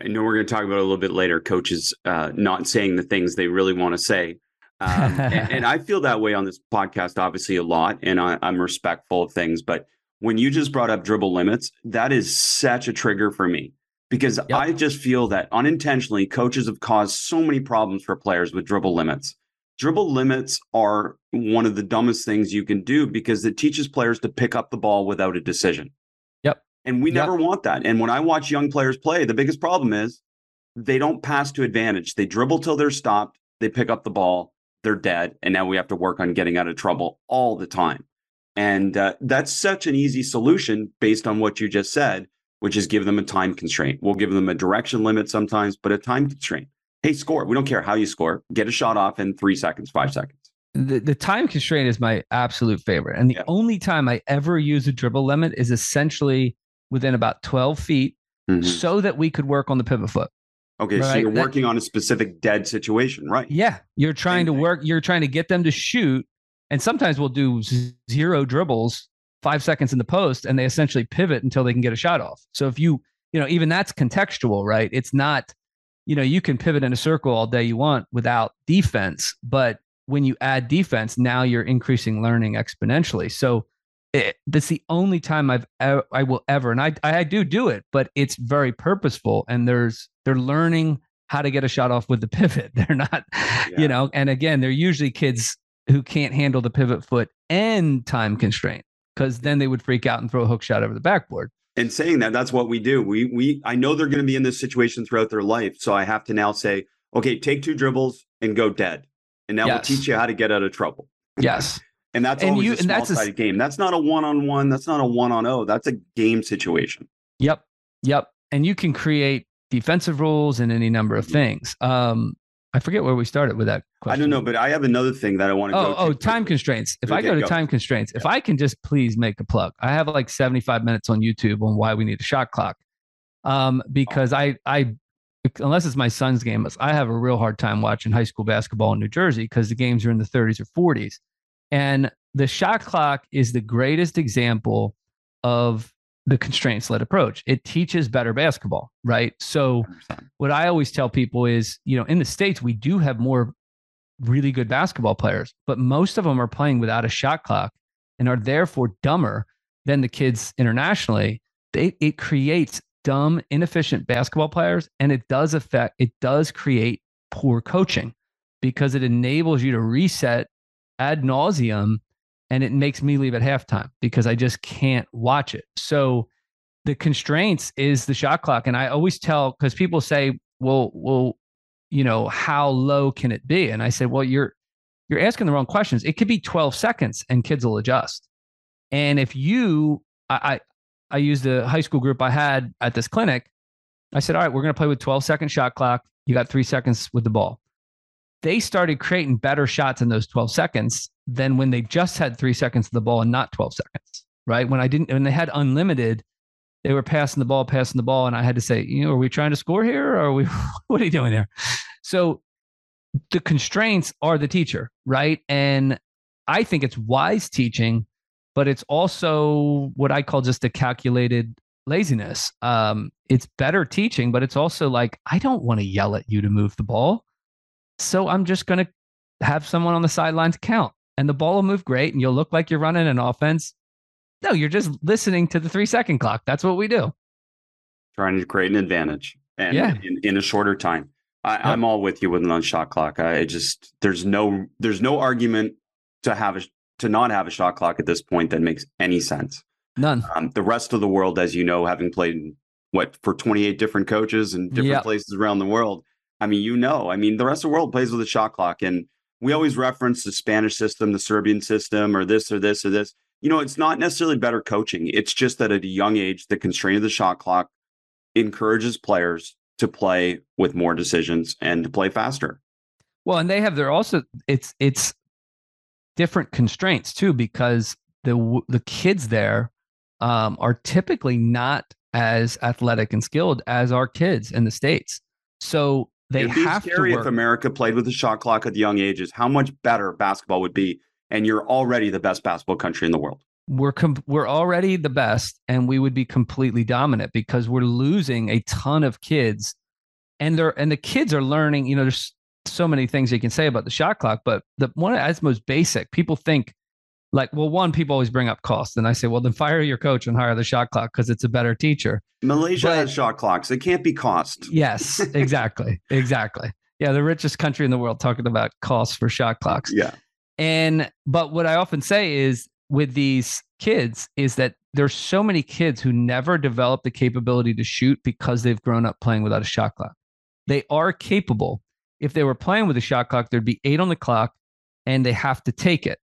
I know we're going to talk about it a little bit later, coaches uh, not saying the things they really want to say. Um, and, and, I feel that way on this podcast, obviously, a lot, and I, I'm respectful of things. But when you just brought up dribble limits, that is such a trigger for me because yep. I just feel that unintentionally coaches have caused so many problems for players with dribble limits. Dribble limits are one of the dumbest things you can do because it teaches players to pick up the ball without a decision. And we yep. never want that. And when I watch young players play, the biggest problem is they don't pass to advantage. They dribble till they're stopped, they pick up the ball, they're dead. And now we have to work on getting out of trouble all the time. And uh, that's such an easy solution based on what you just said, which is give them a time constraint. We'll give them a direction limit sometimes, but a time constraint. Hey, score. We don't care how you score. Get a shot off in three seconds, five seconds. The, the time constraint is my absolute favorite. And the yeah. only time I ever use a dribble limit is essentially within about 12 feet mm-hmm. so that we could work on the pivot foot. Okay, right? so you're working that, on a specific dead situation, right? Yeah, you're trying Same to work. You're trying to get them to shoot, and sometimes we'll do zero dribbles, five seconds in the post, and they essentially pivot until they can get a shot off. So if you, you know, even that's contextual, right? It's not, you know, you can pivot in a circle all day you want without defense, but when you add defense, now you're increasing learning exponentially. So it, that's the only time I've ever I will ever, and I I do do it, but it's very purposeful, and there's they're learning how to get a shot off with the pivot. They're not, yeah. you know, and again, they're usually kids who can't handle the pivot foot and time constraint because then they would freak out and throw a hook shot over the backboard. And saying that, that's what we do. We we I know they're going to be in this situation throughout their life, so I have to now say, okay, take two dribbles and go dead, and now yes. we'll teach you how to get out of trouble. Yes. And that's and always you, a small sided game. That's not a one on one. That's not a one on oh. That's a game situation. Yep. Yep. And you can create defensive rules and any number of things. Um, I forget where we started with that question. I don't know, but I have another thing that I want to oh, go Oh, time constraints. If okay, I go to go. time constraints, yeah. if I can just please make a plug, I have like 75 minutes on YouTube on why we need a shot clock. Um, because I, I, unless it's my son's game, I have a real hard time watching high school basketball in New Jersey because the games are in the 30s or 40s. And the shot clock is the greatest example of the constraints led approach. It teaches better basketball, right? So, 100%. what I always tell people is, you know, in the States, we do have more really good basketball players, but most of them are playing without a shot clock and are therefore dumber than the kids internationally. They, it creates dumb, inefficient basketball players, and it does affect, it does create poor coaching because it enables you to reset ad nauseum and it makes me leave at halftime because I just can't watch it. So the constraints is the shot clock. And I always tell because people say, well, well, you know, how low can it be? And I said, well, you're you're asking the wrong questions. It could be 12 seconds and kids will adjust. And if you I I, I used a high school group I had at this clinic, I said, all right, we're gonna play with 12 second shot clock. You got three seconds with the ball they started creating better shots in those 12 seconds than when they just had three seconds of the ball and not 12 seconds. Right. When I didn't, when they had unlimited, they were passing the ball, passing the ball. And I had to say, you know, are we trying to score here or are we, what are you doing there? So the constraints are the teacher. Right. And I think it's wise teaching but it's also what I call just a calculated laziness. Um, it's better teaching, but it's also like, I don't want to yell at you to move the ball. So I'm just going to have someone on the sidelines count and the ball will move great and you'll look like you're running an offense. No, you're just listening to the three second clock. That's what we do. Trying to create an advantage and Yeah. in, in a shorter time. I. I'm all with you with an shot clock. I just there's no there's no argument to have a to not have a shot clock at this point that makes any sense. None. Um, the rest of the world, as you know, having played what for 28 different coaches and different Yep. places around the world. I mean, you know, I mean, the rest of the world plays with a shot clock, and we always reference the Spanish system, the Serbian system, or this or this or this. You know, it's not necessarily better coaching. It's just that at a young age, the constraint of the shot clock encourages players to play with more decisions and to play faster. Well, and they have their also it's it's different constraints too because the the kids there um, are typically not as athletic and skilled as our kids in the states. So they It'd be have to scary work. if America played with the shot clock at the young ages. How much better basketball would be, and you're already the best basketball country in the world. we're com- we're already the best and we would be completely dominant because we're losing a ton of kids and they're and the kids are learning you know there's so many things you can say about the shot clock but the one that's most basic people think like well one people always bring up cost and i say well then fire your coach and hire the shot clock because it's a better teacher Malaysia But- has shot clocks. It can't be cost. yes exactly exactly yeah the richest country in the world talking about costs for shot clocks Yeah. And but what I often say is with these kids is that there's so many kids who never develop the capability to shoot because they've grown up playing without a shot clock. They are capable. If they were playing with a shot clock, there'd be eight on the clock and they have to take it.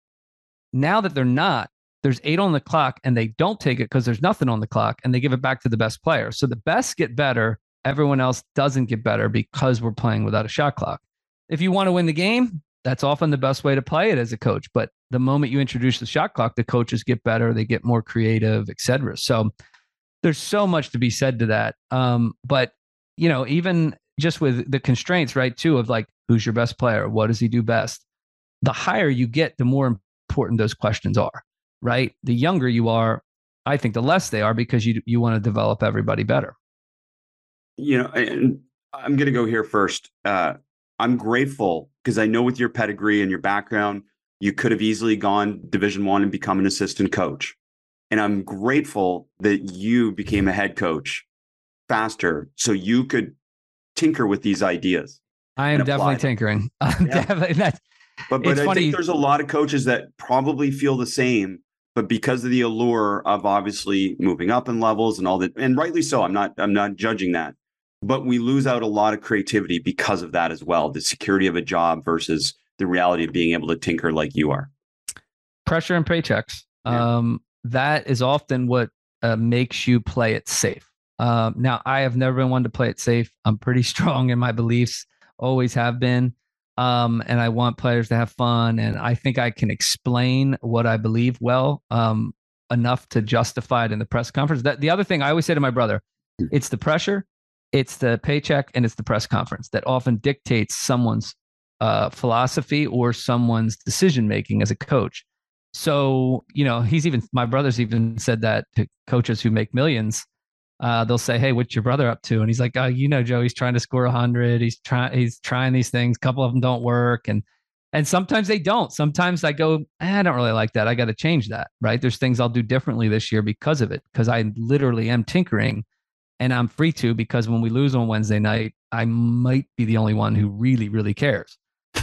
Now that they're not, there's eight on the clock and they don't take it because there's nothing on the clock and they give it back to the best player. So the best get better. Everyone else doesn't get better because we're playing without a shot clock. If you want to win the game, that's often the best way to play it as a coach. But the moment you introduce the shot clock, the coaches get better, they get more creative, et cetera. So there's so much to be said to that. Um, but you know, even just with the constraints, right, too, of like who's your best player, what does he do best? The higher you get, the more important those questions are, right? The younger you are, I think the less they are because you you want to develop everybody better. You know, and I'm going to go here first. Uh, I'm grateful because I know with your pedigree and your background, you could have easily gone Division One and become an assistant coach. And I'm grateful that you became a head coach faster, so you could tinker with these ideas. I am definitely tinkering. I'm Yeah. definitely that's But but It's I funny- think there's a lot of coaches that probably feel the same, but because of the allure of obviously moving up in levels and all that, and rightly so. I'm not I'm not judging that, but we lose out a lot of creativity because of that as well. The security of a job versus the reality of being able to tinker like you are. pressure and paychecks. Yeah. Um, that is often what uh, makes you play it safe. Um, now, I have never been one to play it safe. I'm pretty strong in my beliefs, always have been. Um, and I want players to have fun. And I think I can explain what I believe well um, enough to justify it in the press conference. That the other thing I always say to my brother, it's the pressure, it's the paycheck, and it's the press conference that often dictates someone's uh, philosophy or someone's decision making as a coach. So, you know, he's even, my brother's even said that to coaches who make millions. Uh, they'll say, Hey, what's your brother up to? And he's like, Oh, you know, Joe, he's trying to score a hundred. He's trying, he's trying these things. A couple of them don't work. And, and sometimes they don't. Sometimes I go, eh, I don't really like that. I got to change that. Right. There's things I'll do differently this year because of it, because I literally am tinkering and I'm free to because when we lose on Wednesday night, I might be the only one who really, really cares.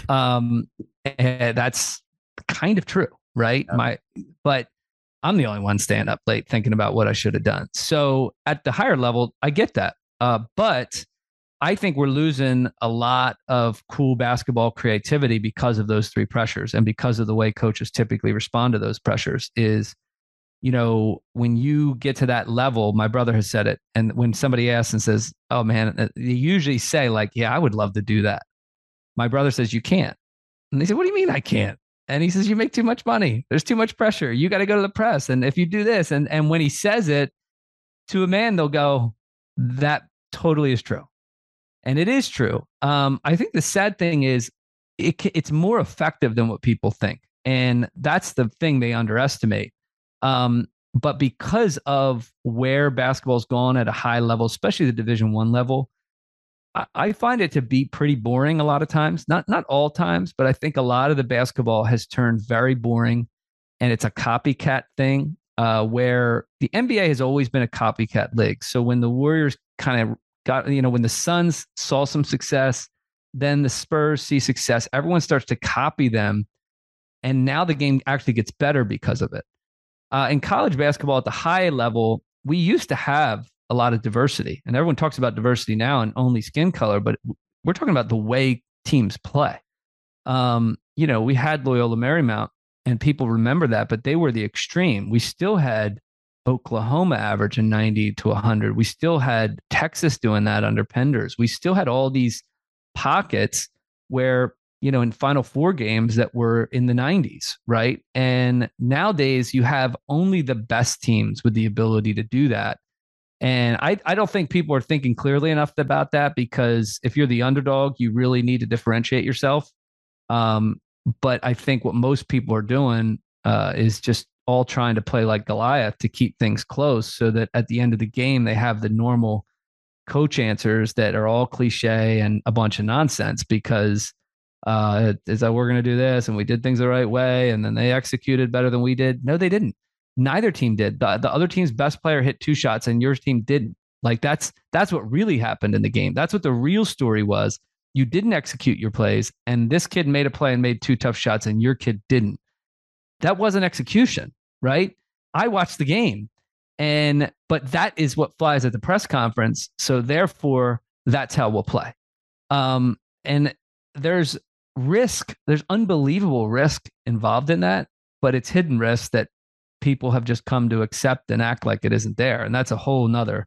Um, and that's kind of true, right? Yeah. My, but I'm the only one staying up late thinking about what I should have done. So at the higher level, I get that. Uh, but I think we're losing a lot of cool basketball creativity because of those three pressures and because of the way coaches typically respond to those pressures is you know when you get to that level my brother has said it and when somebody asks and says oh man uh, they usually say like yeah i would love to do that my brother says you can't and they say what do you mean i can't and he says you make too much money. There's too much pressure. You got to go to the press. And if you do this and and when he says it to a man they'll go that totally is true. And it is true. Um, i think the sad thing is it, it's more effective than what people think. And that's the thing they underestimate. Um, but because of where basketball's gone at a high level, especially the Division One level, I, find it to be pretty boring a lot of times. Not not all times, but I think a lot of the basketball has turned very boring, and it's a copycat thing. Uh, where the NBA has always been a copycat league. So when the Warriors kind of got, you know, when the Suns saw some success, then the Spurs see success, everyone starts to copy them. And now the game actually gets better because of it. Uh, in college basketball at the high level, we used to have a lot of diversity, and everyone talks about diversity now and only skin color, but we're talking about the way teams play. Um, you know, we had Loyola Marymount, and people remember that, but they were the extreme. We still had Oklahoma average averaging 90 to 100. We still had Texas doing that under Penders. We still had all these pockets where you know, in Final Four games that were in the 90s, right? And nowadays you have only the best teams with the ability to do that. And I, I don't think people are thinking clearly enough about that because if you're the underdog, you really need to differentiate yourself. Um, but I think what most people are doing uh, is just all trying to play like Goliath to keep things close so that at the end of the game, they have the normal coach answers that are all cliche and a bunch of nonsense because uh, is that we're going to do this and we did things the right way and then they executed better than we did. No, they didn't. Neither team did. The, the other team's best player hit two shots and your team didn't. Like that's that's what really happened in the game. That's what the real story was. You didn't execute your plays and this kid made a play and made two tough shots and your kid didn't. That wasn't execution, right? I watched the game. And but that is what flies at the press conference. So therefore, that's how we'll play. Um, and there's risk, there's unbelievable risk involved in that, but it's hidden risk that people have just come to accept and act like it isn't there. And that's a whole nother.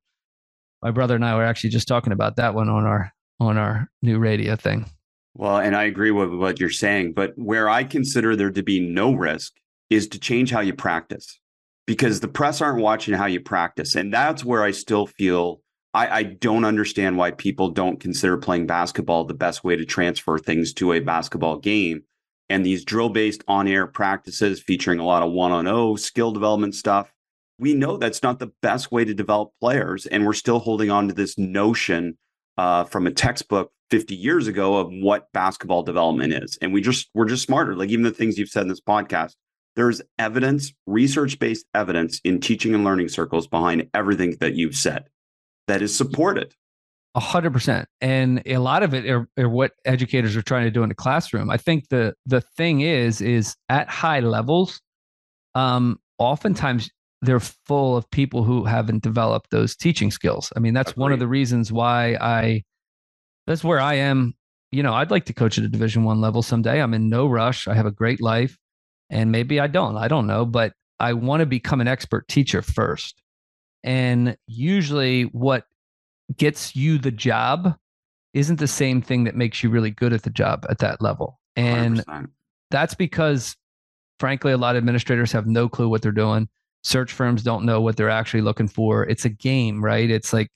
My brother and I were actually just talking about that one on our on our new radio thing. Well, and I agree with what you're saying, but where I consider there to be no risk is to change how you practice because the press aren't watching how you practice. And that's where I still feel I, I, don't understand why people don't consider playing basketball the best way to transfer things to a basketball game. And these drill based on air practices featuring a lot of one on oh skill development stuff, we know that's not the best way to develop players. And we're still holding on to this notion uh, from a textbook 50 years ago of what basketball development is. And we just, we're just smarter. Like even the things you've said in this podcast, there's evidence, research based evidence in teaching and learning circles behind everything that you've said that is supported. A hundred percent, and a lot of it are, are, what educators are trying to do in the classroom. I think the the thing is is at high levels, um, oftentimes they're full of people who haven't developed those teaching skills. I mean, that's Agreed. one of the reasons why I. That's where I am. You know, I'd like to coach at a Division One level someday. I'm in no rush. I have a great life, and maybe I don't. I don't know, but I want to become an expert teacher first. And usually, what gets you the job isn't the same thing that makes you really good at the job at that level. And 100%. that's because, frankly, a lot of administrators have no clue what they're doing. Search firms don't know what they're actually looking for. It's a game, right? It's like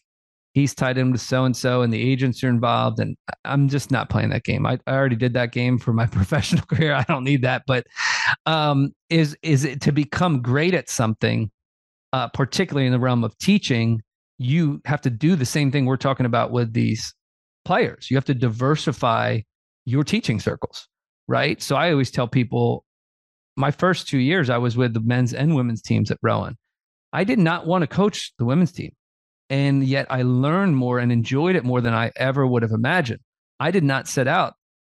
he's tied in with so and so, and the agents are involved. And I'm just not playing that game. I, I already did that game for my professional career. I don't need that. But um, is is it to become great at something? uh, particularly in the realm of teaching, you have to do the same thing we're talking about with these players. You have to diversify your teaching circles, right? So I always tell people my first two years, I was with the men's and women's teams at Rowan. I did not want to coach the women's team. And yet I learned more and enjoyed it more than I ever would have imagined. I did not set out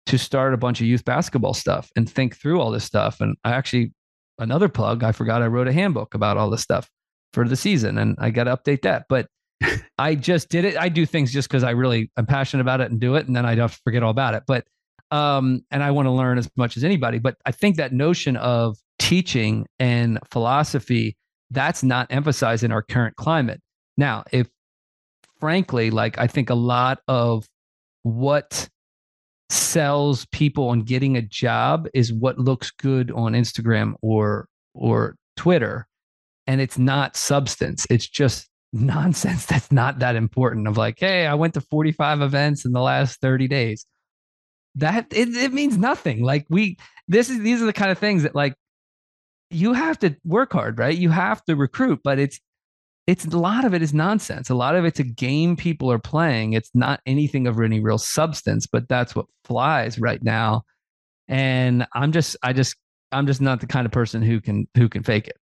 to start a bunch of youth basketball stuff and think through all this stuff. And I actually, another plug, I forgot I wrote a handbook about all this stuff for the season and I got to update that. But I just did it. I do things just because I really I'm passionate about it and do it, and then I don't forget all about it. But um, and I want to learn as much as anybody. But I think that notion of teaching and philosophy that's not emphasized in our current climate. Now, if frankly, like I think a lot of what sells people on getting a job is what looks good on Instagram or or Twitter and it's not substance it's just nonsense that's not that important of like hey i went to 45 events in the last 30 days that it, it means nothing like we this is these are the kind of things that like you have to work hard, right? You have to recruit, but it's it's a lot of it is nonsense. A lot of it's a game people are playing. It's not anything of any real substance, but that's what flies right now. And I'm just I just I'm just not the kind of person who can who can fake it.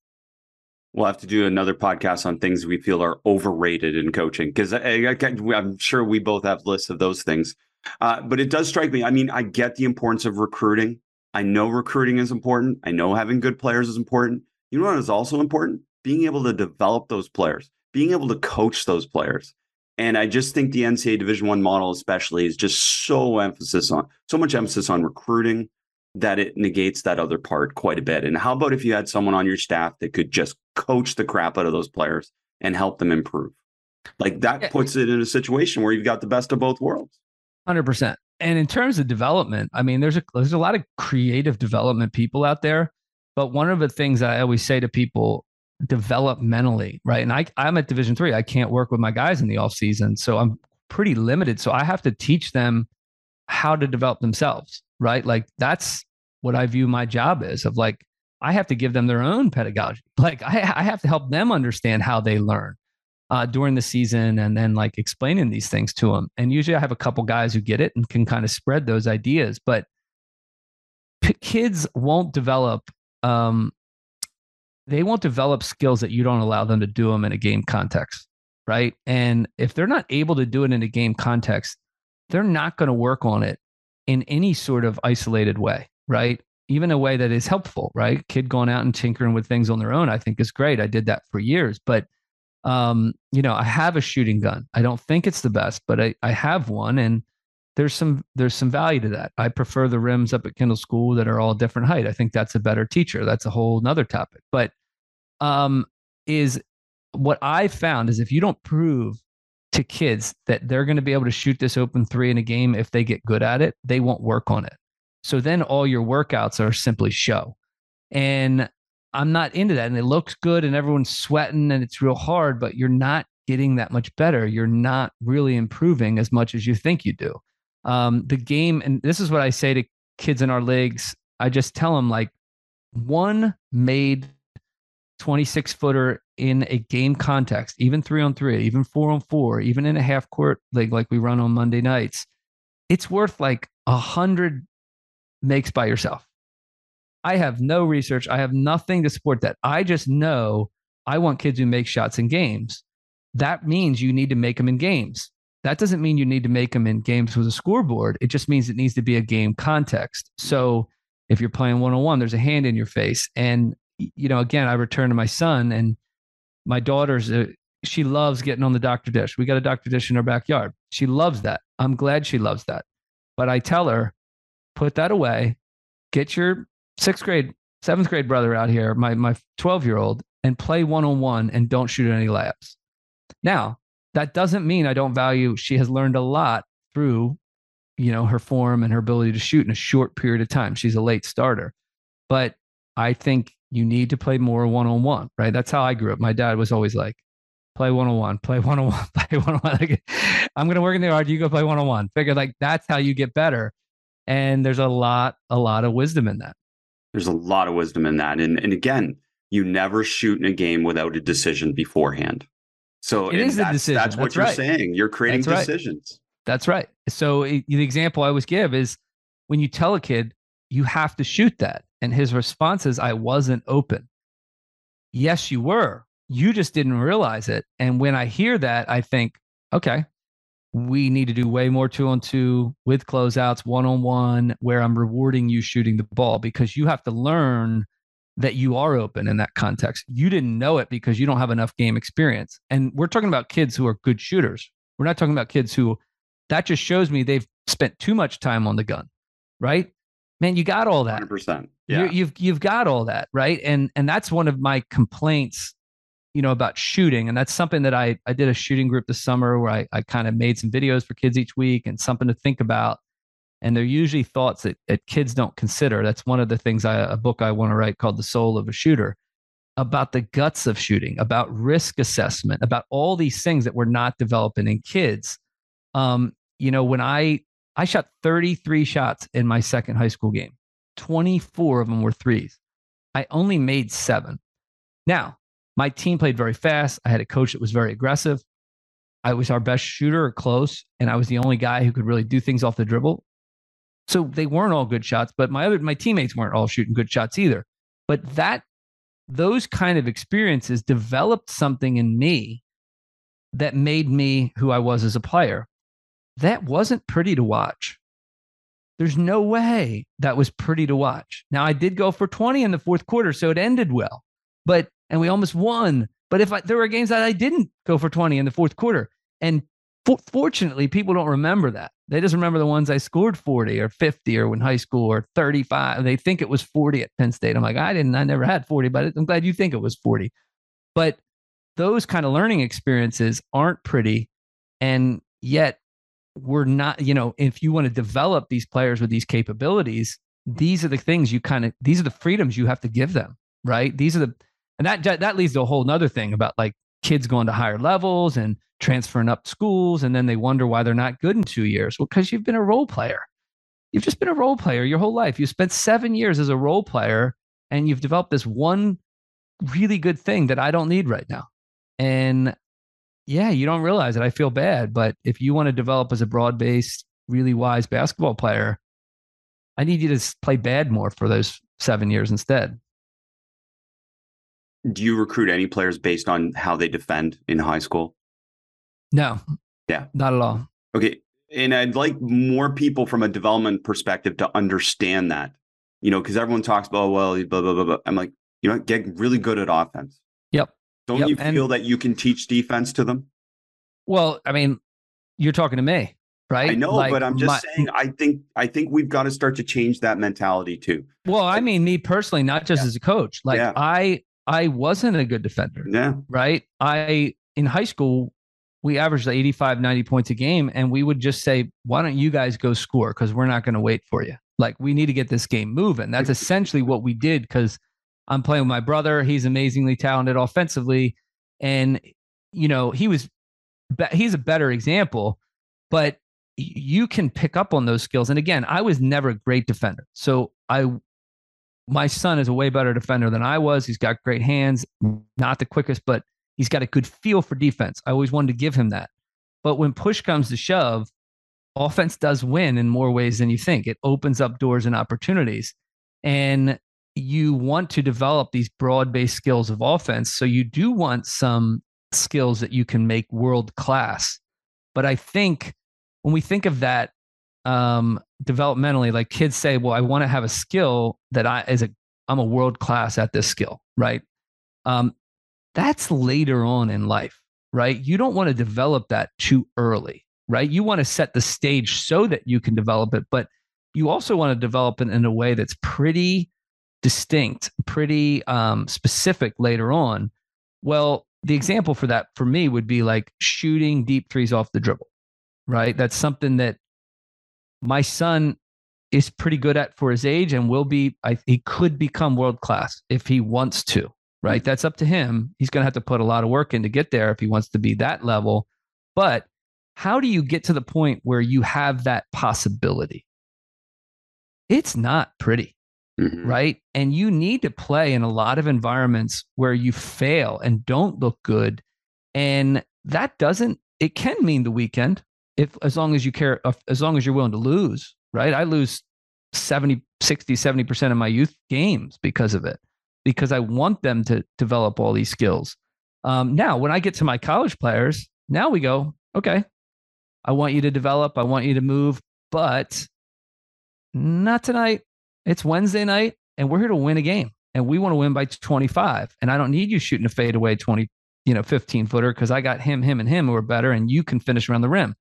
We'll have to do another podcast on things we feel are overrated in coaching because I'm sure we both have lists of those things. Uh, but it does strike me. I mean, I get the importance of recruiting. I know recruiting is important. I know having good players is important. You know what is also important? Being able to develop those players, being able to coach those players. And I just think the NCAA Division One model, especially, is just so emphasis on so much emphasis on recruiting that it negates that other part quite a bit. And how about if you had someone on your staff that could just coach the crap out of those players and help them improve? Like that puts it in a situation where you've got the best of both worlds. Hundred percent. And in terms of development, I mean, there's a there's a lot of creative development people out there. But one of the things I always say to people, developmentally, right? And I I'm at Division three. I can't work with my guys in the off season, so I'm pretty limited. So I have to teach them how to develop themselves, right? Like that's what I view my job is of like I have to give them their own pedagogy. Like I, I have to help them understand how they learn uh, during the season and then like explaining these things to them. And usually I have a couple guys who get it and can kind of spread those ideas. But p- kids won't develop, um, they won't develop skills that you don't allow them to do them in a game context. Right. And if they're not able to do it in a game context, they're not going to work on it in any sort of isolated way. Right. Even a way that is helpful. Right. Kid going out and tinkering with things on their own, I think is great. I did that for years. But um, you know, I have a shooting gun. I don't think it's the best, but I, I have one and there's some there's some value to that. I prefer the rims up at Kendall School that are all different height. I think that's a better teacher. That's a whole nother topic. But um is what I found is if you don't prove to kids that they're going to be able to shoot this open three in a game if they get good at it, they won't work on it. So then all your workouts are simply show. And I'm not into that. And it looks good and everyone's sweating and it's real hard, but you're not getting that much better. You're not really improving as much as you think you do. Um, the game, and this is what I say to kids in our leagues. I just tell them like one made 26 footer in a game context, even three on three, even four on four, even in a half court league like we run on Monday nights, it's worth like a hundred makes by yourself. I have no research. I have nothing to support that. I just know I want kids who make shots in games. That means you need to make them in games. That doesn't mean you need to make them in games with a scoreboard. It just means it needs to be a game context. So if you're playing one on one, there's a hand in your face. And, you know, again, I return to my son and my daughter's, a, she loves getting on the Dr. Dish. We got a Dr. Dish in our backyard. She loves that. I'm glad she loves that. But I tell her, put that away, get your sixth grade, seventh grade brother out here, my my 12 year old, and play one on one and don't shoot any layups. Now, that doesn't mean I don't value. She has learned a lot through, you know, her form and her ability to shoot in a short period of time. She's a late starter, but I think you need to play more one on one, right? That's how I grew up. My dad was always like, play one on one, play one on one, play one on one. I'm going to work in the yard. You go play one on one. Figure like that's how you get better. And there's a lot, a lot of wisdom in that. There's a lot of wisdom in that. And, and again, you never shoot in a game without a decision beforehand. So it is a decision. That's what that's you're right. saying. You're creating that's decisions. Right. That's right. So it, the example I always give is when you tell a kid, you have to shoot that. And his response is, I wasn't open. Yes, you were. You just didn't realize it. And when I hear that, I think, okay, we need to do way more two on two with closeouts, one on one, where I'm rewarding you shooting the ball because you have to learn that you are open in that context. You didn't know it because you don't have enough game experience. And we're talking about kids who are good shooters. We're not talking about kids who that just shows me they've spent too much time on the gun, right? Man, you got all that. 100%. Yeah. You, you've you've got all that, right? And and that's one of my complaints you know about shooting and that's something that i i did a shooting group this summer where i, I kind of made some videos for kids each week and something to think about and they're usually thoughts that, that kids don't consider. That's one of the things i a book i want to write called the soul of a shooter about the guts of shooting about risk assessment about all these things that we're not developing in kids. Um you know when i i shot 33 shots in my second high school game. 24 of them were threes. I only made seven. Now, my team played very fast. I had a coach that was very aggressive. I was our best shooter or close, and I was the only guy who could really do things off the dribble. So they weren't all good shots, but my other my teammates weren't all shooting good shots either. But that those kind of experiences developed something in me that made me who I was as a player. That wasn't pretty to watch. There's no way that was pretty to watch. Now I did go for 20 in the fourth quarter, so it ended well. But and we almost won. But if I, there were games that I didn't go for 20 in the fourth quarter, and for, fortunately, people don't remember that. They just remember the ones I scored 40 or 50 or in high school or 35. They think it was 40 at Penn State. I'm like, I didn't, I never had 40, but I'm glad you think it was 40. But those kind of learning experiences aren't pretty. And yet, we're not, you know, if you want to develop these players with these capabilities, these are the things you kind of, these are the freedoms you have to give them, right? These are the, and that that leads to a whole nother thing about like kids going to higher levels and transferring up schools and then they wonder why they're not good in two years. Well because you've been a role player. You've just been a role player your whole life. You spent seven years as a role player and you've developed this one really good thing that i don't need right now. And yeah you don't realize it. I feel bad but if you want to develop as a broad-based really wise basketball player i need you to play bad more for those seven years instead do you recruit any players based on how they defend in high school? No. Yeah. Not at all. Okay. And I'd like more people from a development perspective to understand that, you know, because everyone talks about, oh, well, blah, blah, blah, blah. I'm like, you know, get really good at offense. Yep. Don't yep. you feel and, that you can teach defense to them? Well, I mean, you're talking to me, right? I know, like but I'm just my, saying I think I think we've got to start to change that mentality too. Well, I mean, me personally, not just yeah. as a coach. Like yeah. I I wasn't a good defender. Yeah. Right. I, in high school, we averaged 85, 90 points a game. And we would just say, why don't you guys go score? Because we're not going to wait for you. Like, we need to get this game moving. That's essentially what we did because I'm playing with my brother. He's amazingly talented offensively. And, you know, he was, he's a better example, but you can pick up on those skills. And again, I was never a great defender. So I my son is a way better defender than I was. He's got great hands, not the quickest, but he's got a good feel for defense. I always wanted to give him that. But when push comes to shove, offense does win in more ways than you think. It opens up doors and opportunities. And you want to develop these broad based skills of offense. So you do want some skills that you can make world class. But I think when we think of that, um, developmentally, like kids say, well, I want to have a skill that I as a I'm a world class at this skill, right? Um, that's later on in life, right? You don't want to develop that too early, right? You want to set the stage so that you can develop it, but you also want to develop it in a way that's pretty distinct, pretty um, specific later on. Well, the example for that for me would be like shooting deep threes off the dribble, right? That's something that my son is pretty good at for his age and will be I, he could become world class if he wants to right? That's up to him. He's going to have to put a lot of work in to get there if he wants to be that level. But how do you get to the point where you have that possibility? It's not pretty mm-hmm. right? And you need to play in a lot of environments where you fail and don't look good. And that doesn't it can mean the weekend if as long as you care uh, as long as you're willing to lose right? I lose 70 60 70% of my youth games because of it because i want them to develop all these skills. Um, now when i get to my college players now we go okay i want you to develop i want you to move but not tonight. It's wednesday night and we're here to win a game and we want to win by 25 and i don't need you shooting a fadeaway 20 you know 15 footer because i got him him and him who are better and you can finish around the rim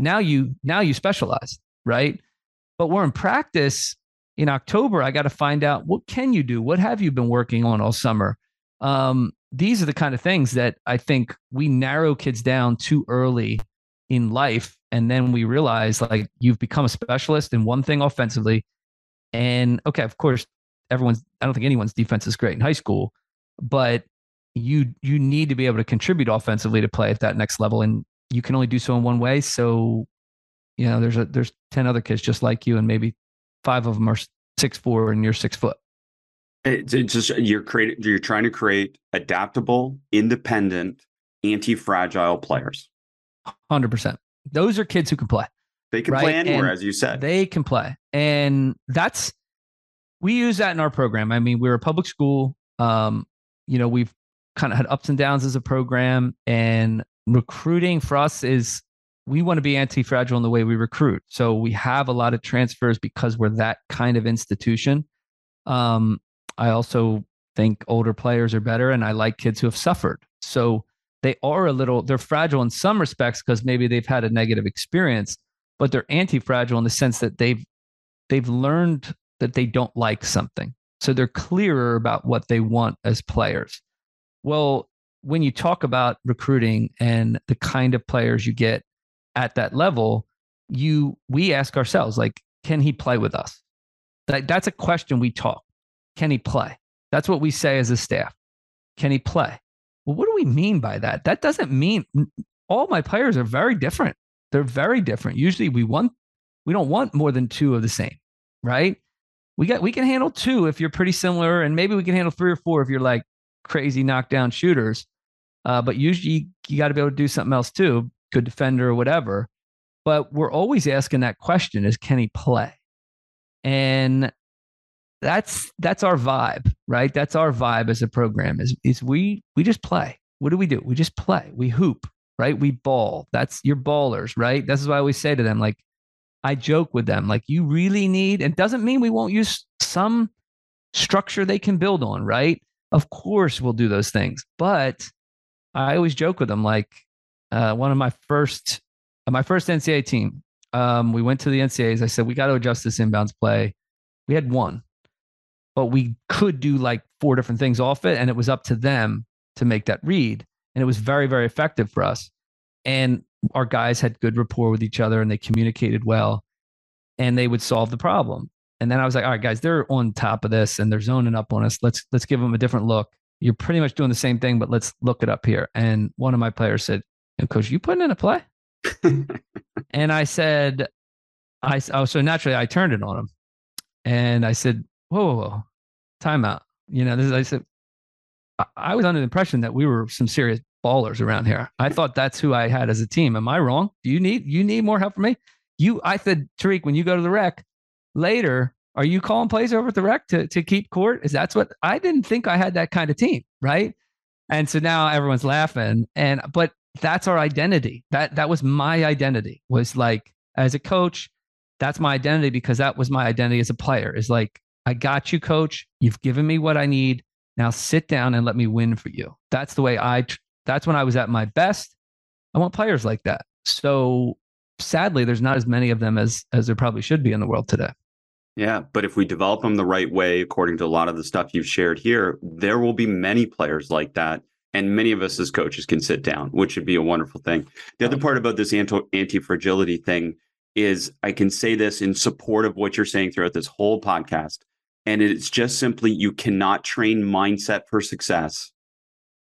now you now you specialize right? But we're in practice in october i got to find out what can you do? What have you been working on all summer? Um, these are the kind of things that i think we narrow kids down too early in life and then we realize like you've become a specialist in one thing offensively and okay of course everyone's i don't think anyone's defense is great in high school but you you need to be able to contribute offensively to play at that next level and you can only do so in one way. So, you know, there's a there's ten other kids just like you, and maybe five of them are six four, and you're six foot. It's, it's just you're creating you're trying to create adaptable, independent, anti-fragile players. Hundred percent. Those are kids who can play. They can Right, play anywhere, and as you said. They can play. And that's we use that in our program. I mean, we're a public school. Um, you know, we've kind of had ups and downs as a program and recruiting for us is we want to be anti-fragile in the way we recruit. So we have a lot of transfers because we're that kind of institution. Um, I also think older players are better and I like kids who have suffered. So they are a little they're fragile in some respects because maybe they've had a negative experience, but they're anti-fragile in the sense that they've they've learned that they don't like something. So they're clearer about what they want as players. Well, when you talk about recruiting and the kind of players you get at that level, you we ask ourselves like, can he play with us? That, that's a question we talk. Can he play? That's what we say as a staff. Can he play? Well, what do we mean by that? That doesn't mean all my players are very different. They're very different. Usually we want we don't want more than two of the same, right? We got we can handle two if you're pretty similar, and maybe we can handle three or four if you're like crazy knockdown shooters. Uh, but usually you got to be able to do something else too, good defender or whatever. But we're always asking that question: Is can he play? And that's that's our vibe, right? That's our vibe as a program. Is is we we just play. What do we do? We just play. We hoop, right? We ball. That's your ballers, right? This is why I always say to them, like, I joke with them, like, you really need. It doesn't mean we won't use some structure they can build on, right? Of course, we'll do those things, but I always joke with them, like, uh, one of my first, uh, my first NCAA team. Um, we went to the NCAAs. I said we got to adjust this inbounds play. We had one, but we could do like four different things off it, and it was up to them to make that read, and it was very, very effective for us. And our guys had good rapport with each other, and they communicated well, and they would solve the problem. And then I was like, all right, guys, they're on top of this, and they're zoning up on us. Let's let's give them a different look. You're pretty much doing the same thing, but let's look it up here. And one of my players said, "Coach, you putting in a play?" And I said, I oh, so naturally I turned it on him, and I said, "Whoa, whoa, whoa. timeout." You know, this is, I said, I, I was under the impression that we were some serious ballers around here. I thought that's who I had as a team. Am I wrong? Do you need you need more help from me? You, I said, Tariq, when you go to the rec later, are you calling plays over at the rec to to keep court? Is that's what I didn't think I had that kind of team, right? And so now everyone's laughing, and but that's our identity. That that was my identity. Was like as a coach, that's my identity because that was my identity as a player. Is like I got you, coach. You've given me what I need. Now sit down and let me win for you. That's the way I. That's when I was at my best. I want players like that. So sadly, there's not as many of them as as there probably should be in the world today. Yeah, but if we develop them the right way, according to a lot of the stuff you've shared here, there will be many players like that. And many of us as coaches can sit down, which would be a wonderful thing. The other um, part about this anti fragility thing is I can say this in support of what you're saying throughout this whole podcast. And it's just simply you cannot train mindset for success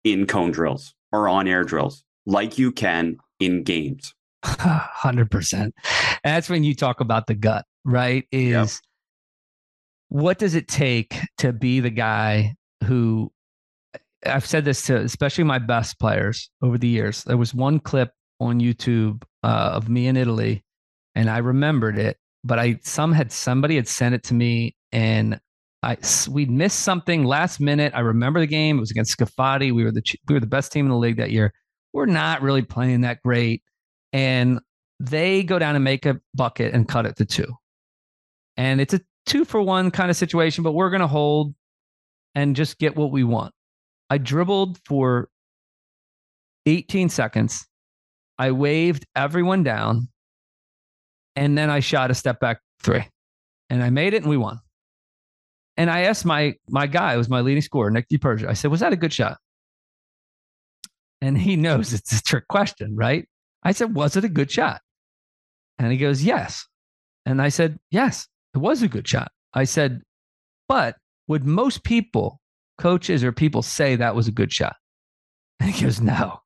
in cone drills or on air drills like you can in games. Hundred percent. That's when you talk about the gut, right? Is Yep. what does it take to be the guy who I've said this to especially my best players over the years. There was one clip on YouTube uh, of me in Italy, and I remembered it, but I some had somebody had sent it to me, and I we'd missed something last minute. I remember the game; it was against Scafati. We were the we were the best team in the league that year. We're not really playing that great, and they go down and make a bucket and cut it to two, and it's a two for one kind of situation. But we're gonna hold and just get what we want. I dribbled for 18 seconds. I waved everyone down. And then I shot a step back three. And I made it and we won. And I asked my my guy, who was my leading scorer, Nick DiPersia, I said, Was that a good shot? And he knows it's a trick question, right? I said, Was it a good shot? And he goes, Yes. And I said, Yes, it was a good shot. I said, But would most people coaches or people say that was a good shot? And he goes, No.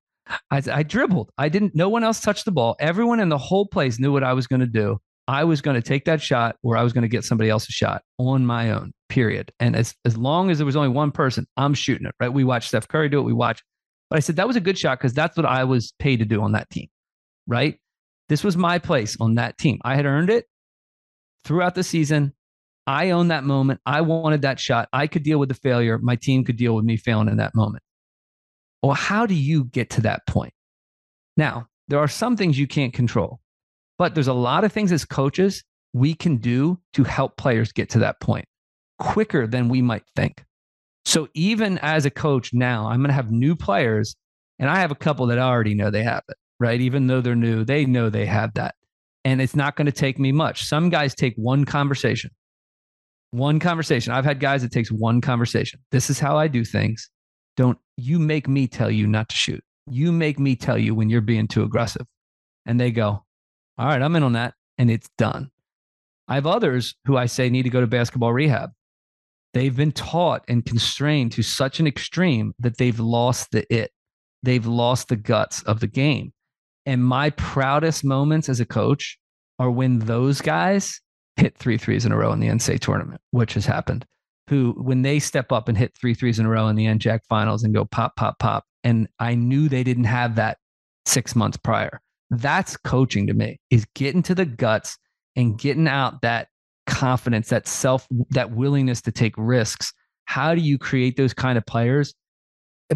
I, I dribbled. I didn't, no one else touched the ball. Everyone in the whole place knew what I was going to do. I was going to take that shot or I was going to get somebody else's shot on my own, period. And as, as long as there was only one person, I'm shooting it, right? We watched Steph Curry do it. We watched, but I said that was a good shot because that's what I was paid to do on that team, right? This was my place on that team. I had earned it throughout the season. I owned that moment. I wanted that shot. I could deal with the failure. My team could deal with me failing in that moment. Well, how do you get to that point? Now, there are some things you can't control, but there's a lot of things as coaches we can do to help players get to that point quicker than we might think. So even as a coach now, I'm going to have new players, and I have a couple that already know they have it, right? Even though they're new, they know they have that. And it's not going to take me much. Some guys take one conversation. One conversation. I've had guys that takes one conversation. This is how I do things. Don't you make me tell you not to shoot. You make me tell you when you're being too aggressive. And they go, All right, I'm in on that. And it's done. I have others who I say need to go to basketball rehab. They've been taught and constrained to such an extreme that they've lost the it. They've lost the guts of the game. And my proudest moments as a coach are when those guys hit three threes in a row in the NCAA tournament, which has happened. Who, when they step up and hit three threes in a row in the NJAC finals and go pop, pop, pop, and I knew they didn't have that six months prior. That's coaching to me is getting to the guts and getting out that confidence, that self, that willingness to take risks. How do you create those kind of players?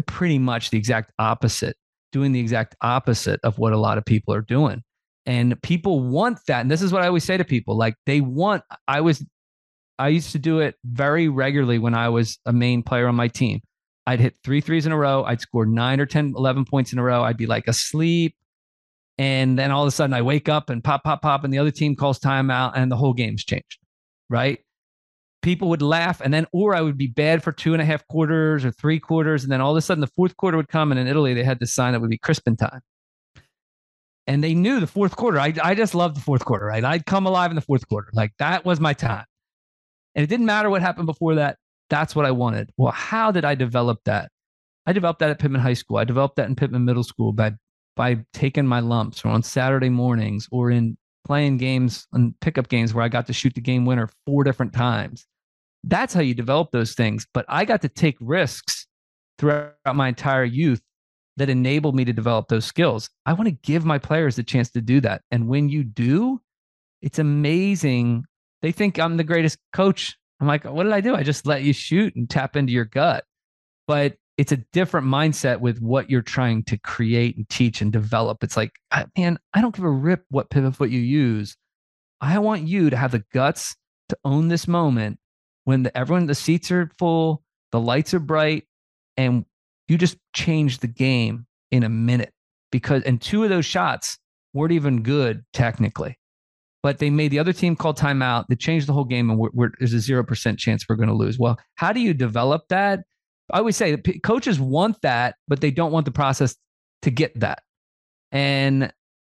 Pretty much the exact opposite, doing the exact opposite of what a lot of people are doing. And people want that. And this is what I always say to people like, they want, I was, I used to do it very regularly when I was a main player on my team. I'd hit three threes in a row. I'd score nine or 10, 11 points in a row. I'd be like asleep. And then all of a sudden I wake up and pop, pop, pop, and the other team calls timeout and the whole game's changed. Right. People would laugh. And then, or I would be bad for two and a half quarters or three quarters. And then all of a sudden the fourth quarter would come. And in Italy, they had this sign that would be Crispin time. And they knew the fourth quarter. I, I just loved the fourth quarter, right? I'd come alive in the fourth quarter. Like that was my time. And it didn't matter what happened before that. That's what I wanted. Well, how did I develop that? I developed that at Pitman High School. I developed that in Pitman Middle School by by taking my lumps or on Saturday mornings or in playing games and pickup games where I got to shoot the game winner four different times. That's how you develop those things. But I got to take risks throughout my entire youth that enabled me to develop those skills. I want to give my players the chance to do that. And when you do, it's amazing. They think I'm the greatest coach I'm like, what did I do? I just let you shoot and tap into your gut. But it's a different mindset with what you're trying to create and teach and develop. It's like, man, I don't give a rip what pivot foot you use. I want you to have the guts to own this moment when the, everyone, the seats are full, the lights are bright, and you just change the game in a minute. Because, and two of those shots weren't even good technically but they made the other team call timeout. They changed the whole game, and we're, we're, there's a zero percent chance we're going to lose. Well, how do you develop that? I always say coaches want that, but they don't want the process to get that, and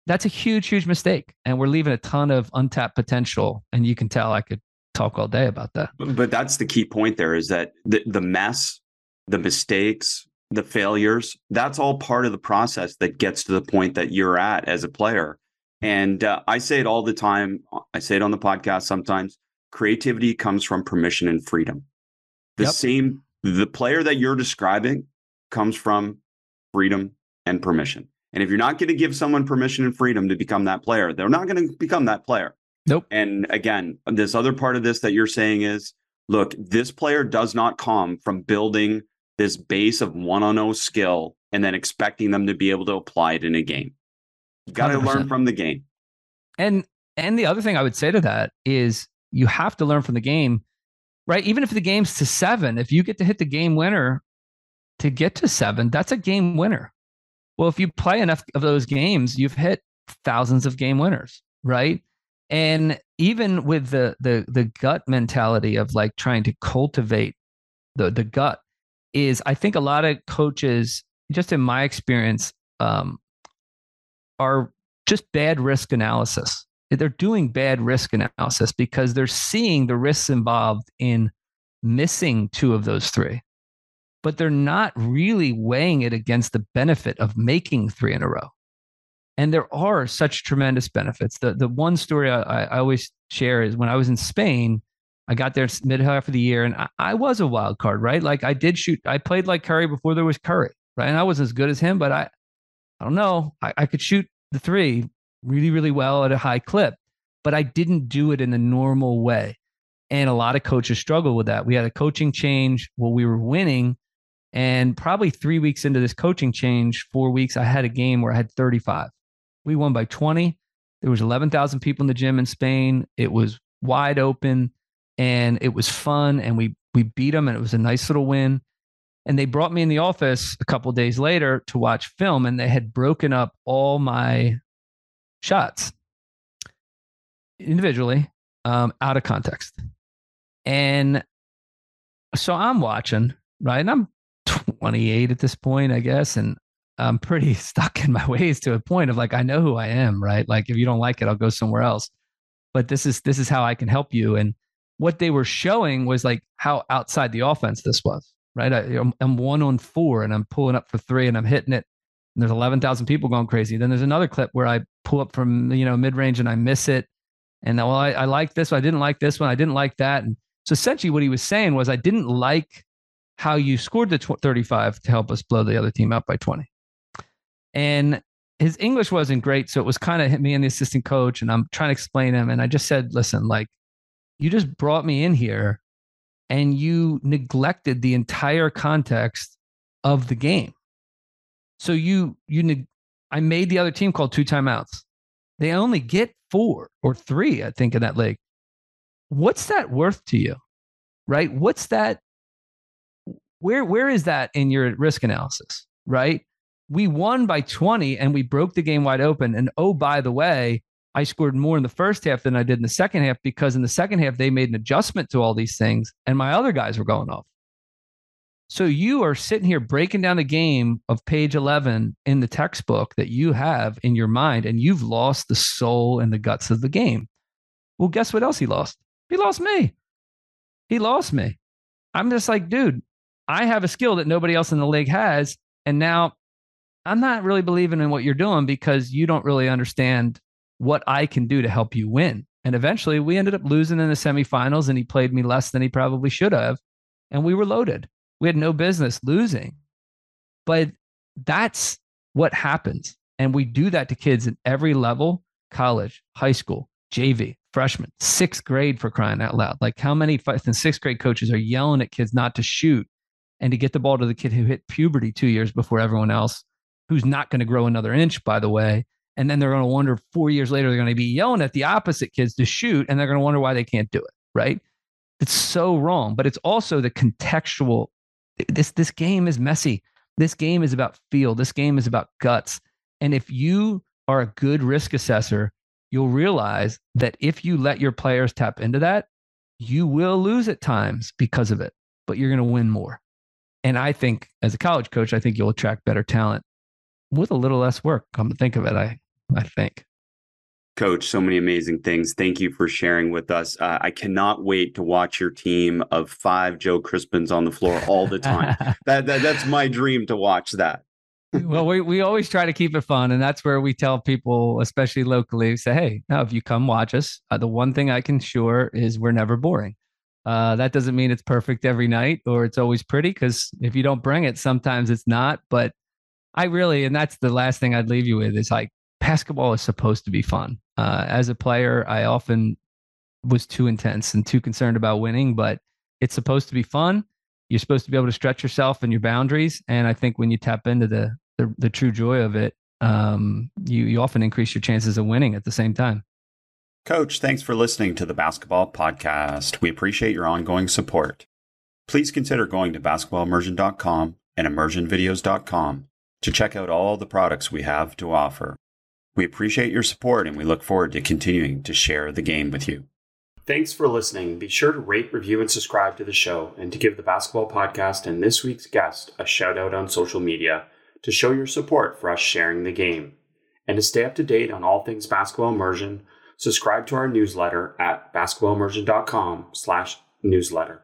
that's a huge, huge mistake. And we're leaving a ton of untapped potential. And you can tell I could talk all day about that. But that's the key point. There is that the, the mess, the mistakes, the failures. That's all part of the process that gets to the point that you're at as a player and uh, I say it all the time. I say it on the podcast sometimes. Creativity comes from permission and freedom. The yep. same, the player that you're describing comes from freedom and permission. And if you're not going to give someone permission and freedom to become that player, they're not going to become that player. Nope. And again, this other part of this that you're saying is look, this player does not come from building this base of one on one skill and then expecting them to be able to apply it in a game. You got to learn from the game. And and the other thing I would say to that is you have to learn from the game, right? Even if the game's to seven, if you get to hit the game winner to get to seven, that's a game winner. Well, if you play enough of those games, you've hit thousands of game winners, right? And even with the the the gut mentality of like trying to cultivate the the gut is I think a lot of coaches, just in my experience, um, are just bad risk analysis. They're doing bad risk analysis because they're seeing the risks involved in missing two of those three, but they're not really weighing it against the benefit of making three in a row. And there are such tremendous benefits. The the one story I, I always share is when I was in Spain, I got there mid half of the year and I, I, was a wild card, right? Like I did shoot, I played like Curry before there was Curry, right? And I wasn't as good as him, but I, I don't know, I, I could shoot the three really, really well at a high clip, but I didn't do it in the normal way. And a lot of coaches struggle with that. We had a coaching change while we were winning. And probably three weeks into this coaching change, four weeks, I had a game where I had 35. We won by 20. There was 11,000 people in the gym in Spain. It was wide open and it was fun and we we beat them and it was a nice little win and they brought me in the office a couple days later to watch film and they had broken up all my shots individually um, out of context and so i'm watching right and i'm 28 at this point i guess and i'm pretty stuck in my ways to a point of like i know who i am right like if you don't like it i'll go somewhere else but this is this is how i can help you and what they were showing was like how outside the offense this was, right? I, am one on four and I'm pulling up for three and I'm hitting it. And there's 11,000 people going crazy. Then there's another clip where I pull up from, you know, mid range and I miss it. And well, I, I like this one. I didn't like this one. I didn't like that. And so essentially what he was saying was, I didn't like how you scored the 35 to help us blow the other team out by 20. And his English wasn't great. So it was kind of me and the assistant coach. And I'm trying to explain him. And I just said, listen, like, you just brought me in here and you neglected the entire context of the game. So you you neg- I made the other team call two timeouts. They only get four or three, I think, in that league. What's that worth to you? Right? What's that? Where where is that in your risk analysis? Right? We won by 20 and we broke the game wide open. And oh, by the way, I scored more in the first half than I did in the second half because in the second half, they made an adjustment to all these things and my other guys were going off. So you are sitting here breaking down the game of page 11 in the textbook that you have in your mind, and you've lost the soul and the guts of the game. Well, guess what else he lost? He lost me. He lost me. I'm just like, dude, I have a skill that nobody else in the league has. And now I'm not really believing in what you're doing because you don't really understand what I can do to help you win. And eventually we ended up losing in the semifinals and he played me less than he probably should have. And we were loaded. We had no business losing. But that's what happens. And we do that to kids at every level college, high school, JV, freshman, sixth grade for crying out loud. Like how many fifth and sixth grade coaches are yelling at kids not to shoot and to get the ball to the kid who hit puberty two years before everyone else, who's not going to grow another inch, by the way, and then they're going to wonder four years later, they're going to be yelling at the opposite kids to shoot, and they're going to wonder why they can't do it. Right? It's so wrong. But it's also the contextual. This this game is messy. This game is about feel. This game is about guts. And if you are a good risk assessor, you'll realize that if you let your players tap into that, you will lose at times because of it, but you're going to win more. And I think as a college coach, I think you'll attract better talent with a little less work. Come to think of it, I I think. Coach, so many amazing things. Thank you for sharing with us. Uh, I cannot wait to watch your team of five Joe Crispins on the floor all the time. that, that that's my dream to watch that. well, we, we always try to keep it fun. And that's where we tell people, especially locally, say, hey, now if you come watch us, uh, the one thing I can sure is we're never boring. Uh, that doesn't mean it's perfect every night or it's always pretty because if you don't bring it, sometimes it's not. But I really, and that's the last thing I'd leave you with is like, basketball is supposed to be fun. Uh, as a player, I often was too intense and too concerned about winning, but it's supposed to be fun. You're supposed to be able to stretch yourself and your boundaries. And I think when you tap into the the, the true joy of it, um, you you often increase your chances of winning at the same time. Coach, thanks for listening to the Basketball Podcast. We appreciate your ongoing support. Please consider going to basketballimmersion.com and immersionvideos.com to check out all the products we have to offer. We appreciate your support and we look forward to continuing to share the game with you. Thanks for listening. Be sure to rate, review, and subscribe to the show and to give the Basketball Podcast and this week's guest a shout out on social media to show your support for us sharing the game. And to stay up to date on all things basketball immersion, subscribe to our newsletter at basketballimmersion.com slash newsletter.